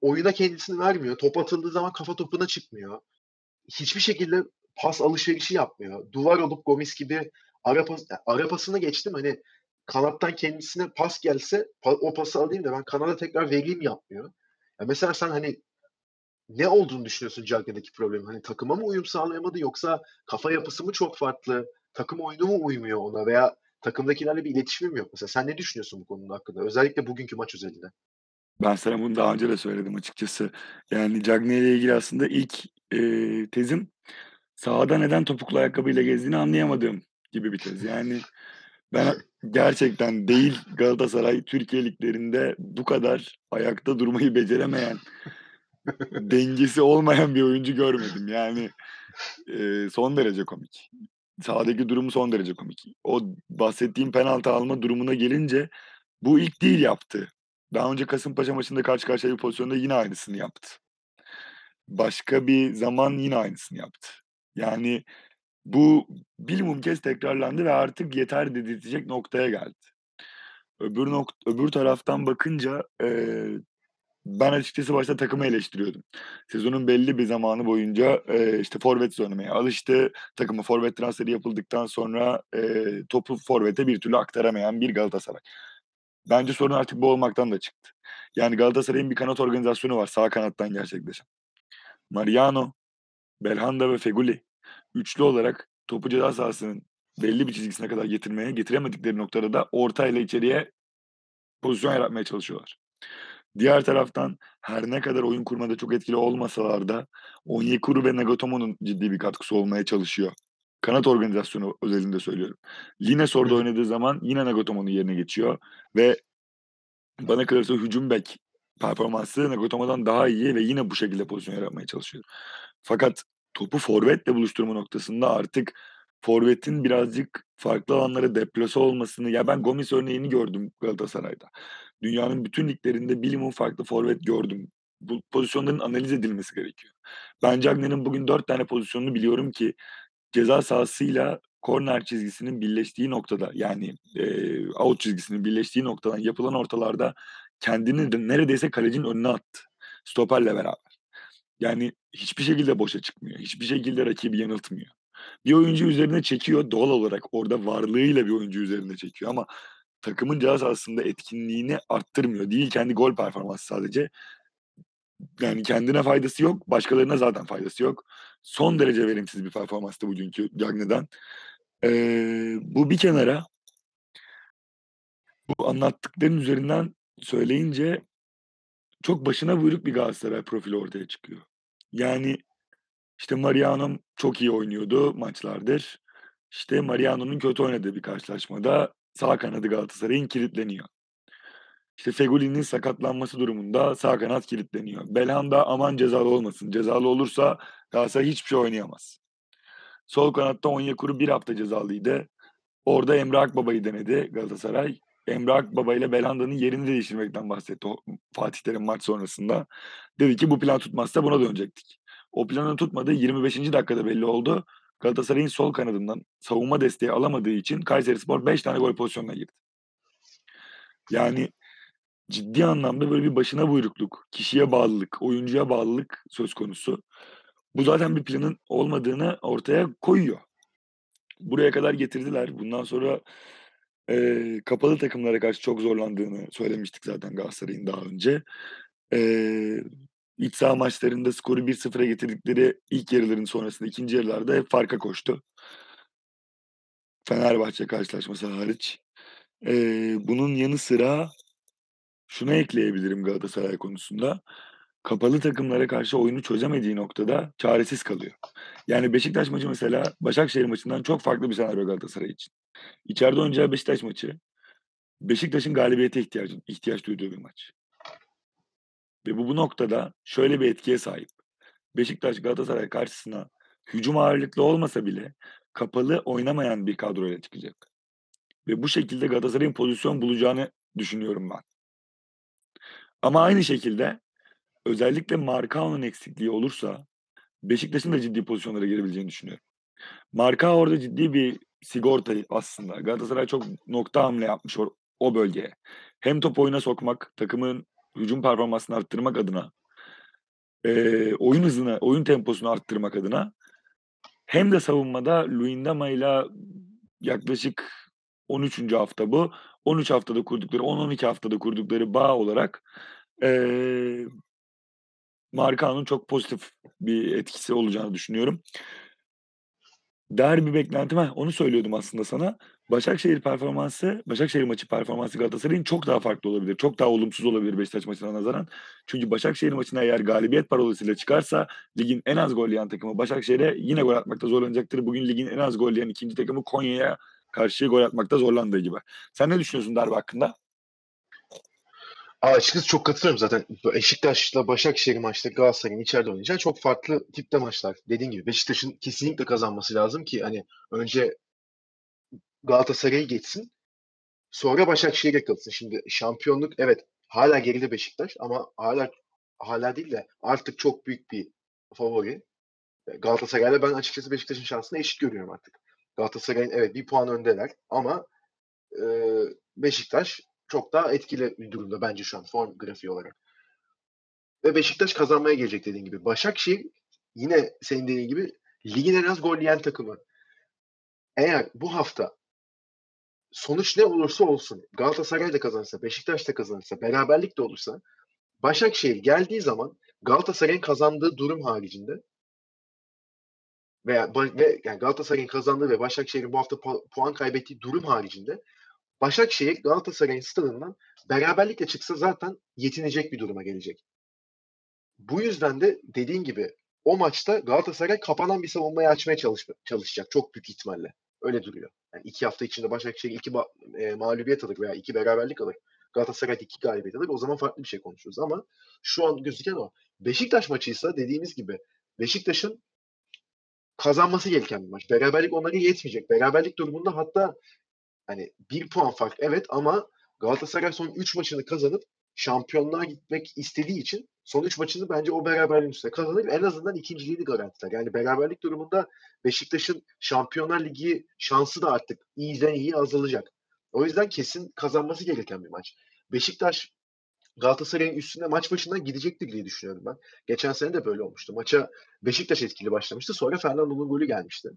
B: Oyuna kendisini vermiyor. Top atıldığı zaman kafa topuna çıkmıyor. Hiçbir şekilde pas alışverişi yapmıyor. Duvar olup Gomis gibi ara, pas, ara geçtim. Hani kanattan kendisine pas gelse o pası alayım da ben kanada tekrar vereyim yapmıyor. Ya mesela sen hani ne olduğunu düşünüyorsun Cagney'deki problem? Hani takıma mı uyum sağlayamadı yoksa kafa yapısı mı çok farklı? Takım oyunu mu uymuyor ona veya takımdakilerle bir iletişimim yok mesela. Sen ne düşünüyorsun bu konunun hakkında? Özellikle bugünkü maç özelinde.
A: Ben sana bunu daha önce de söyledim açıkçası. Yani Cagney ile ilgili aslında ilk eee, tezim sahada neden topuklu ayakkabıyla gezdiğini anlayamadığım gibi bir tez. Yani ben gerçekten değil Galatasaray Türkiye liglerinde bu kadar ayakta durmayı beceremeyen, dengesi olmayan bir oyuncu görmedim. Yani eee, son derece komik. Sahadaki durumu son derece komik. O bahsettiğim penaltı alma durumuna gelince bu ilk değil yaptı. Daha önce Kasımpaşa maçında karşı karşıya bir pozisyonda yine aynısını yaptı. Başka bir zaman yine aynısını yaptı. Yani bu bilimum kez tekrarlandı ve artık yeter dedirtecek noktaya geldi. Öbür nok öbür taraftan bakınca, eee Ben açıkçası başta takımı eleştiriyordum. Sezonun belli bir zamanı boyunca, eee, işte, forvetsiz oynamaya alıştı. Takıma forvet transferi yapıldıktan sonra, eee, topu forvete bir türlü aktaramayan bir Galatasaray. Bence sorun artık bu olmaktan da çıktı. Yani Galatasaray'ın bir kanat organizasyonu var sağ kanattan gerçekleşen. Mariano, Belhanda ve Feghouli üçlü olarak topu ceza sahasının belli bir çizgisine kadar getirmeye, getiremedikleri noktada da ortayla içeriye pozisyon yaratmaya çalışıyorlar. Diğer taraftan her ne kadar oyun kurmada çok etkili olmasalar da Onyekuru ve Nagatomo'nun ciddi bir katkısı olmaya çalışıyor. Kanat organizasyonu özelinde söylüyorum. Lines orada oynadığı zaman yine Nagatomo'nun yerine geçiyor ve bana kalırsa hücum bek performansı Nagatomo'dan daha iyi ve yine bu şekilde pozisyon yaratmaya çalışıyor. Fakat topu forvetle buluşturma noktasında artık forvetin birazcık farklı alanlara deplase olmasını Ya, ben Gomis örneğini gördüm Galatasaray'da. Dünyanın bütün liglerinde bilimum farklı forvet gördüm. Bu pozisyonların analiz edilmesi gerekiyor. Ben Cagney'in bugün 4 tane pozisyonunu biliyorum ki ceza sahasıyla korner çizgisinin birleştiği noktada, yani, eee, out çizgisinin birleştiği noktadan yapılan ortalarda kendini de neredeyse kalecinin önüne attı stoperle beraber. Yani hiçbir şekilde boşa çıkmıyor. Hiçbir şekilde rakibi yanıltmıyor. Bir oyuncu üzerine çekiyor, doğal olarak orada varlığıyla bir oyuncu üzerine çekiyor ama takımın ceza sahasında etkinliğini arttırmıyor. Değil kendi gol performansı sadece. Yani kendine faydası yok, başkalarına zaten faydası yok. Son derece verimsiz bir performanstı bugünkü Cagney'den. Eee, bu bir kenara bu anlattıkların üzerinden söyleyince çok başına buyruk bir Galatasaray profili ortaya çıkıyor. Yani, işte, Mariano çok iyi oynuyordu maçlardır. İşte, Mariano'nun kötü oynadığı bir karşılaşmada sağ kanadı Galatasaray'ın kilitleniyor. İşte, Feghoulи'nin sakatlanması durumunda sağ kanat kilitleniyor. Belhanda aman cezalı olmasın, cezalı olursa Galatasaray hiçbir şey oynayamaz. Sol kanatta Onyekuru 1 hafta cezalıydı. Orada Emre Akbaba'yı denedi Galatasaray. Emre Akbaba ile Belhanda'nın yerini değiştirmekten bahsetti Fatih Terim maç sonrasında. Dedi ki bu plan tutmazsa buna dönecektik. O planın tutmadığı 25. dakikada belli oldu. Galatasaray'ın sol kanadından savunma desteği alamadığı için Kayserispor 5 tane gol pozisyonuna girdi. Yani ciddi anlamda böyle bir başına buyrukluk, kişiye bağlılık, oyuncuya bağlılık söz konusu. Bu zaten bir planın olmadığını ortaya koyuyor. Buraya kadar getirdiler. Bundan sonra, eee, kapalı takımlara karşı çok zorlandığını söylemiştik zaten Galatasaray'ın daha önce. Eee, iç saha maçlarında skoru 1-0'a getirdikleri ilk yarıların sonrasında 2'nci yarılarda hep farka koştu. Fenerbahçe karşılaşması hariç. Eee, bunun yanı sıra şunu ekleyebilirim Galatasaray konusunda. Kapalı takımlara karşı oyunu çözemediği noktada çaresiz kalıyor. Yani Beşiktaş maçı mesela Başakşehir maçından çok farklı bir senaryo Galatasaray için. İçeride oynayacağı Beşiktaş maçı, Beşiktaş'ın galibiyete ihtiyacı ihtiyaç duyduğu bir maç. Ve bu bu noktada şöyle bir etkiye sahip. Beşiktaş Galatasaray karşısına hücum ağırlıklı olmasa bile kapalı oynamayan bir kadroyla çıkacak. Ve bu şekilde Galatasaray'ın pozisyon bulacağını düşünüyorum ben. Ama aynı şekilde özellikle Marcao'nun eksikliği olursa Beşiktaş'ın da ciddi pozisyonlara girebileceğini düşünüyorum. Marcao orada ciddi bir sigorta aslında. Galatasaray çok nokta hamle yapmış o o bölgeye. Hem topu oyuna sokmak, takımın hücum performansını arttırmak adına eee, oyun hızını, oyun temposunu arttırmak adına hem de savunmada Luyendama'yla yaklaşık 13. hafta bu. 13 haftada kurdukları, 10-12 haftada kurdukları bağ olarak, eee Marcao'nun çok pozitif bir etkisi olacağını düşünüyorum. Derbi beklentim Heh, onu söylüyordum aslında sana. Başakşehir performansı, Başakşehir maçı performansı Galatasaray'ın çok daha farklı olabilir. Çok daha olumsuz olabilir Beşiktaş maçına nazaran. Çünkü Başakşehir maçına eğer galibiyet parolasıyla çıkarsa ligin en az gol yiyen takımı Başakşehir'e yine gol atmakta zorlanacaktır. Bugün ligin en az gol yiyen 2. takımı Konya'ya karşı gol atmakta zorlandığı gibi. Sen ne düşünüyorsun derbi hakkında?
B: Açıkçası çok katılıyorum zaten. Beşiktaş'la Başakşehir maçları Galatasaray'ın içeride oynayacağı çok farklı tipte maçlar. Dediğin gibi Beşiktaş'ın kesinlikle kazanması lazım ki hani önce Galatasaray'ı geçsin. Sonra Başakşehir'e kalsın. Şimdi şampiyonluk evet hala geride Beşiktaş ama hala hala değil de artık çok büyük bir favori. Galatasaray'la ben açıkçası Beşiktaş'ın şansını eşit görüyorum artık. Galatasaray'ın evet bir puan öndeler ama eee, Beşiktaş çok daha etkili bir durumda bence şu an form grafiği olarak. Ve Beşiktaş kazanmaya gelecek dediğin gibi. Başakşehir yine senin dediğin gibi ligin en az gol yiyen takımı. Eğer bu hafta sonuç ne olursa olsun Galatasaray da kazanırsa, Beşiktaş da kazanırsa, beraberlik de olursa Başakşehir geldiği zaman Galatasaray'ın kazandığı durum haricinde veya ve yani Galatasaray'ın kazandığı ve Başakşehir'in bu hafta pu- puan kaybettiği durum haricinde Başakşehir Galatasaray'ın stadından beraberlikle çıksa zaten yetinecek bir duruma gelecek. Bu yüzden de dediğin gibi o maçta Galatasaray kapanan bir savunmayı açmaya çalış çalışacak çok büyük ihtimalle. Öyle duruyor. Yani iki hafta içinde Başakşehir iki e, mağlubiyet alır veya iki beraberlik alır. Galatasaray iki galibiyet alır. O zaman farklı bir şey konuşuruz ama şu an gözüken o. Beşiktaş maçıysa dediğimiz gibi Beşiktaş'ın kazanması gereken bir maç. Beraberlik onlara yetmeyecek. Beraberlik durumunda hatta hani bir puan fark evet ama Galatasaray son 3 maçını kazanıp şampiyonluğa gitmek istediği için son 3 maçını bence o beraberliğin üstüne kazanır. En azından ikinciliğini garantiler. Yani beraberlik durumunda Beşiktaş'ın Şampiyonlar Ligi şansı da artık iyiden iyi azalacak. O yüzden kesin kazanması gereken bir maç. Beşiktaş Galatasaray'ın üstünde maç başından gidecektir diye düşünüyorum ben. Geçen sene de böyle olmuştu. Maça Beşiktaş etkili başlamıştı. Sonra Fernando'nun golü gelmişti.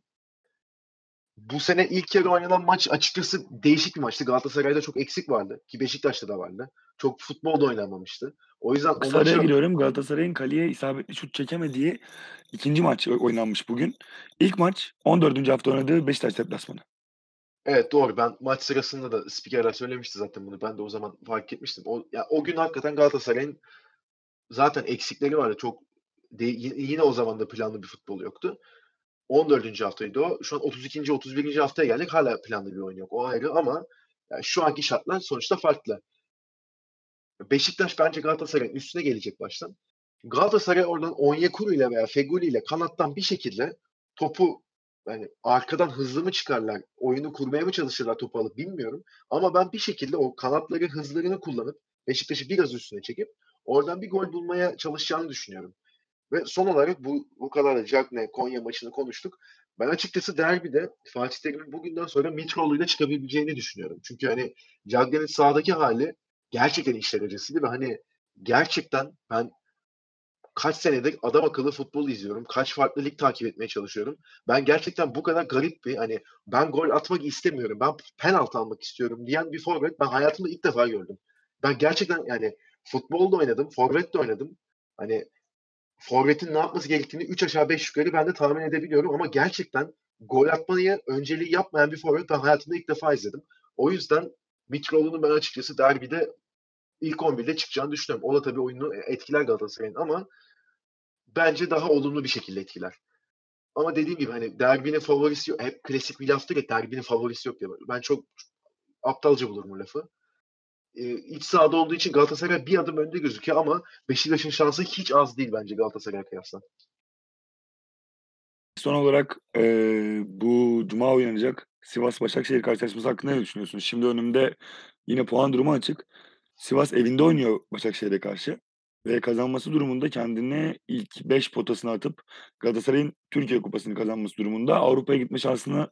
B: Bu sene ilk yarı oynanan maç açıkçası değişik bir maçtı. Galatasaray'da çok eksik vardı. Ki Beşiktaş'ta da vardı. Çok futbol da oynanmamıştı. O yüzden
A: Kısa
B: o
A: araya
B: maça...
A: giriyorum. Galatasaray'ın kaleye isabetli şut çekemediği ikinci maç oynanmış bugün. İlk maç 14. hafta oynadığı Beşiktaş deplasmanı.
B: Evet doğru. Ben maç sırasında da spikerler söylemişti zaten bunu. Ben de o zaman fark etmiştim. O, ya, o gün hakikaten Galatasaray'ın zaten eksikleri vardı. Çok de, yine o zaman da planlı bir futbol yoktu. 14. haftaydı o. Şu an 32. 31. haftaya geldik. Hala planlı bir oyun yok. O ayrı ama yani şu anki şartlar sonuçta farklı. Beşiktaş bence Galatasaray'ın üstüne gelecek baştan. Galatasaray oradan Onyekuru ile veya Feguli ile kanattan bir şekilde topu yani arkadan hızlı mı çıkarlar, oyunu kurmaya mı çalışırlar topu alıp bilmiyorum. Ama ben bir şekilde o kanatları hızlarını kullanıp Beşiktaş'ı biraz üstüne çekip oradan bir gol bulmaya çalışacağını düşünüyorum. Ve son olarak bu bu kadar da Cagne Konya maçını konuştuk. Ben açıkçası derbide Fatih Terim'in bugünden sonra Mitroğlu ile çıkabileceğini düşünüyorum. Çünkü hani Cagne'nin sahadaki hali gerçekten işler acısıydı ve hani gerçekten ben kaç senedir adam akıllı futbol izliyorum. Kaç farklı lig takip etmeye çalışıyorum. Ben gerçekten bu kadar garip bir hani ben gol atmak istemiyorum. Ben penaltı almak istiyorum diyen bir forvet ben hayatımda ilk defa gördüm. Ben gerçekten yani futbolda oynadım, forvet de oynadım. Hani forvetin ne yapması gerektiğini 3 aşağı 5 yukarı ben de tahmin edebiliyorum ama gerçekten gol atmayı önceliği yapmayan bir forvet ben hayatımda ilk defa izledim. O yüzden Mitroğlu'nun ben açıkçası derbide ilk 11'de çıkacağını düşünüyorum. O da tabii oyunu etkiler Galatasaray'ın ama bence daha olumlu bir şekilde etkiler. Ama dediğim gibi hani derbinin favorisi yok. Hep klasik bir laftır ya derbinin favorisi yok diye. Ben çok aptalca bulurum o lafı. Ee, iç sahada olduğu için Galatasaray bir adım önde gözüküyor ama Beşiktaş'ın şansı hiç az değil bence Galatasaray'a kıyasla.
A: Son olarak e, bu cuma oynanacak Sivas Başakşehir karşılaşması hakkında ne düşünüyorsunuz? Şimdi önümde yine puan durumu açık. Sivas evinde oynuyor Başakşehir'e karşı ve kazanması durumunda kendini ilk 5 potasına atıp Galatasaray'ın Türkiye Kupası'nı kazanması durumunda Avrupa'ya gitme şansını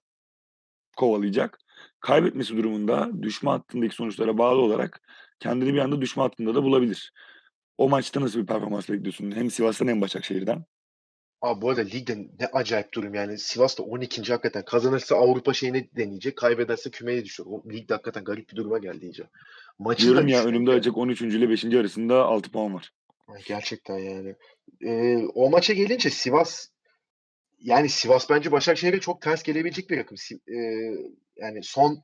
A: kovalayacak. Kaybetmesi durumunda düşme hattındaki sonuçlara bağlı olarak kendini bir anda düşme hattında da bulabilir. O maçta nasıl bir performans bekliyorsun? Hem Sivas'tan hem Başakşehir'den.
B: Abi bu arada ligde ne acayip durum yani. Sivas da 12. hakikaten. Kazanırsa Avrupa şeyini deneyecek. Kaybederse kümeye düşüyor. O ligde hakikaten garip bir duruma geldi iyice.
A: Maçı Diyorum ya önümde açık 13. ile 5. arasında 6 puan var.
B: Gerçekten yani. Ee, o maça gelince Sivas yani Sivas bence Başakşehir'e çok ters gelebilecek bir rakım. Ee, yani son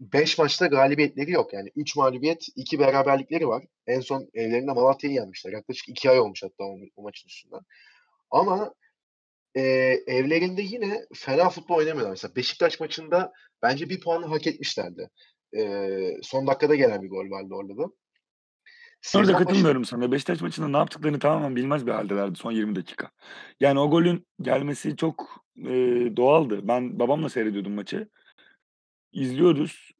B: 5 maçta galibiyetleri yok. Yani 3 mağlubiyet, 2 beraberlikleri var. En son evlerinde Malatya'yı yenmişler. Yaklaşık 2 ay olmuş hatta o, o maçın üstünden. Ama e, evlerinde yine fena futbol oynamıyorlar. Mesela Beşiktaş maçında bence bir puanı hak etmişlerdi. E, son dakikada gelen bir gol vardı orada da.
A: Orada katılmıyorum başı... sana. Beşiktaş maçında ne yaptıklarını tamamen bilmez bir haldelerdi son 20 dakika. Yani o golün gelmesi çok e, doğaldı. Ben babamla seyrediyordum maçı. İzliyoruz.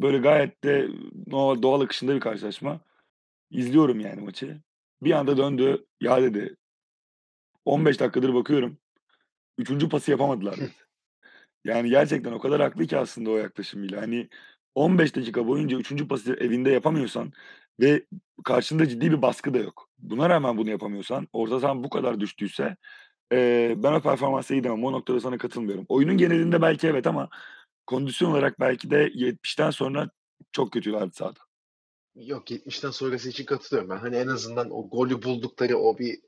A: Böyle gayet de doğal akışında bir karşılaşma. İzliyorum yani maçı. Bir anda döndü. Ya dedi 15 dakikadır bakıyorum. Üçüncü pası yapamadılar. Yani gerçekten o kadar haklı ki aslında o yaklaşımıyla. Hani 15 dakika boyunca üçüncü pası evinde yapamıyorsan ve karşında ciddi bir baskı da yok. buna rağmen bunu yapamıyorsan, orta sahan bu kadar düştüyse, eee, ben o performansa iyi demem. O noktada sana katılmıyorum. Oyunun genelinde belki evet ama kondisyon olarak belki de 70'ten sonra çok kötülerdi sahada.
B: Yok, 70'ten sonrası için katılıyorum ben. Hani en azından o golü buldukları o bir,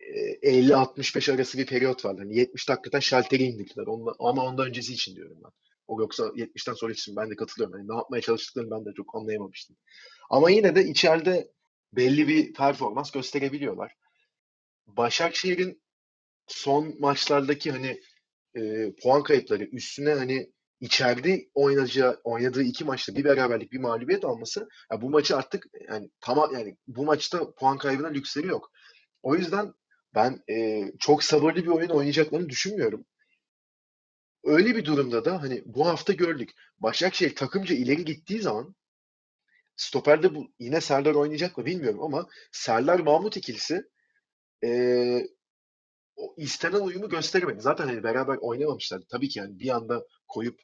B: 50-65 arası bir periyot vardı. Hani 70'te hakikaten şalteri indirdiler. Ondan ama ondan öncesi için diyorum ben. O yoksa 70'ten sonrası için ben de katılıyorum. Hani ne yapmaya çalıştıklarını ben de çok anlayamamıştım. Ama yine de içeride belli bir performans gösterebiliyorlar. Başakşehir'in son maçlardaki, hani, eee, puan kayıpları üstüne, hani, içeride oynayacağı oynadığı 2 maçta bir beraberlik, bir mağlubiyet alması, ya, bu maçı artık, yani, tamam, yani, bu maçta puan kaybına lüksleri yok. O yüzden ben, eee, çok sabırlı bir oyun oynayacaklarını düşünmüyorum. Öyle bir durumda da, hani, bu hafta gördük. Başakşehir takımca ileri gittiği zaman stoperde bu yine Serdar oynayacak mı bilmiyorum ama Serdar Mahmut ikilisi, eee, o istenen uyumu gösteremedi. Zaten, hani, beraber oynamamışlardı. Tabii ki, yani, bir anda koyup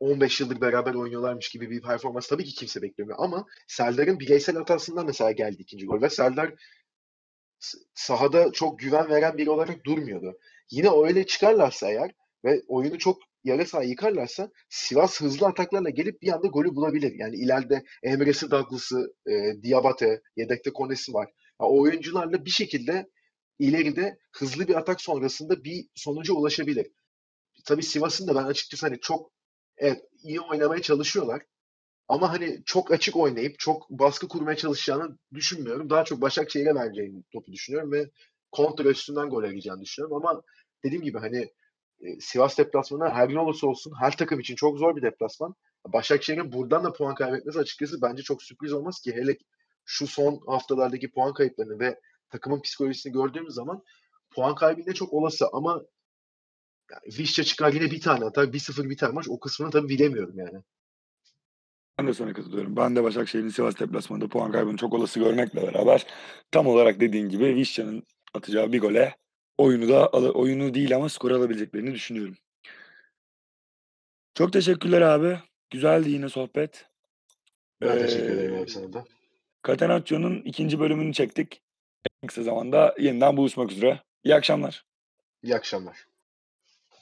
B: 15 yıldır beraber oynuyorlarmış gibi bir performans tabii ki kimse beklemiyor ama Serdar'ın bireysel hatasından mesela geldi 2'nci gol ve Serdar sahada çok güven veren biri olarak durmuyordu. Yine öyle çıkarlarsa eğer ve oyunu çok yarı sahayı yıkarlarsa Sivas hızlı ataklarla gelip bir anda golü bulabilir. Yani ileride Emre'si, Douglas'ı, eee, Diabate, yedekte Konesi var. Ya, o oyuncularla bir şekilde ileride hızlı bir atak sonrasında bir sonuca ulaşabilir. Tabii Sivas'ın da ben açıkçası, hani, çok evet, iyi oynamaya çalışıyorlar ama, hani, çok açık oynayıp çok baskı kurmaya çalışacağını düşünmüyorum. Daha çok Başakşehir'e vereceğini topu düşünüyorum ve kontra üstünden gol arayacağını düşünüyorum ama dediğim gibi, hani, eee, Sivas deplasmanı her ne olursa olsun her takım için çok zor bir deplasman. Başakşehir'in buradan da puan kaybetmesi açıkçası bence çok sürpriz olmaz ki hele şu son haftalardaki puan kayıplarını ve takımın psikolojisini gördüğümüz zaman puan kaybı çok olası ama ya, Vişça çıkar yine 1 tane atar, 1-0 biter maç. O kısmını tabii bilemiyorum yani.
A: Ben de sana katılıyorum. Ben de Başakşehir'in Sivas deplasmanında puan kaybını çok olası görmekle beraber tam olarak dediğin gibi Vişça'nın atacağı bir gole oyunu da oyunu değil ama skoru alabileceklerini düşünüyorum. Çok teşekkürler abi. Güzeldi yine sohbet.
B: Ben teşekkür ederim abi sana da.
A: Catenaccio'nun 2. bölümünü çektik. En kısa zamanda yeniden buluşmak üzere. İyi akşamlar.
B: İyi akşamlar.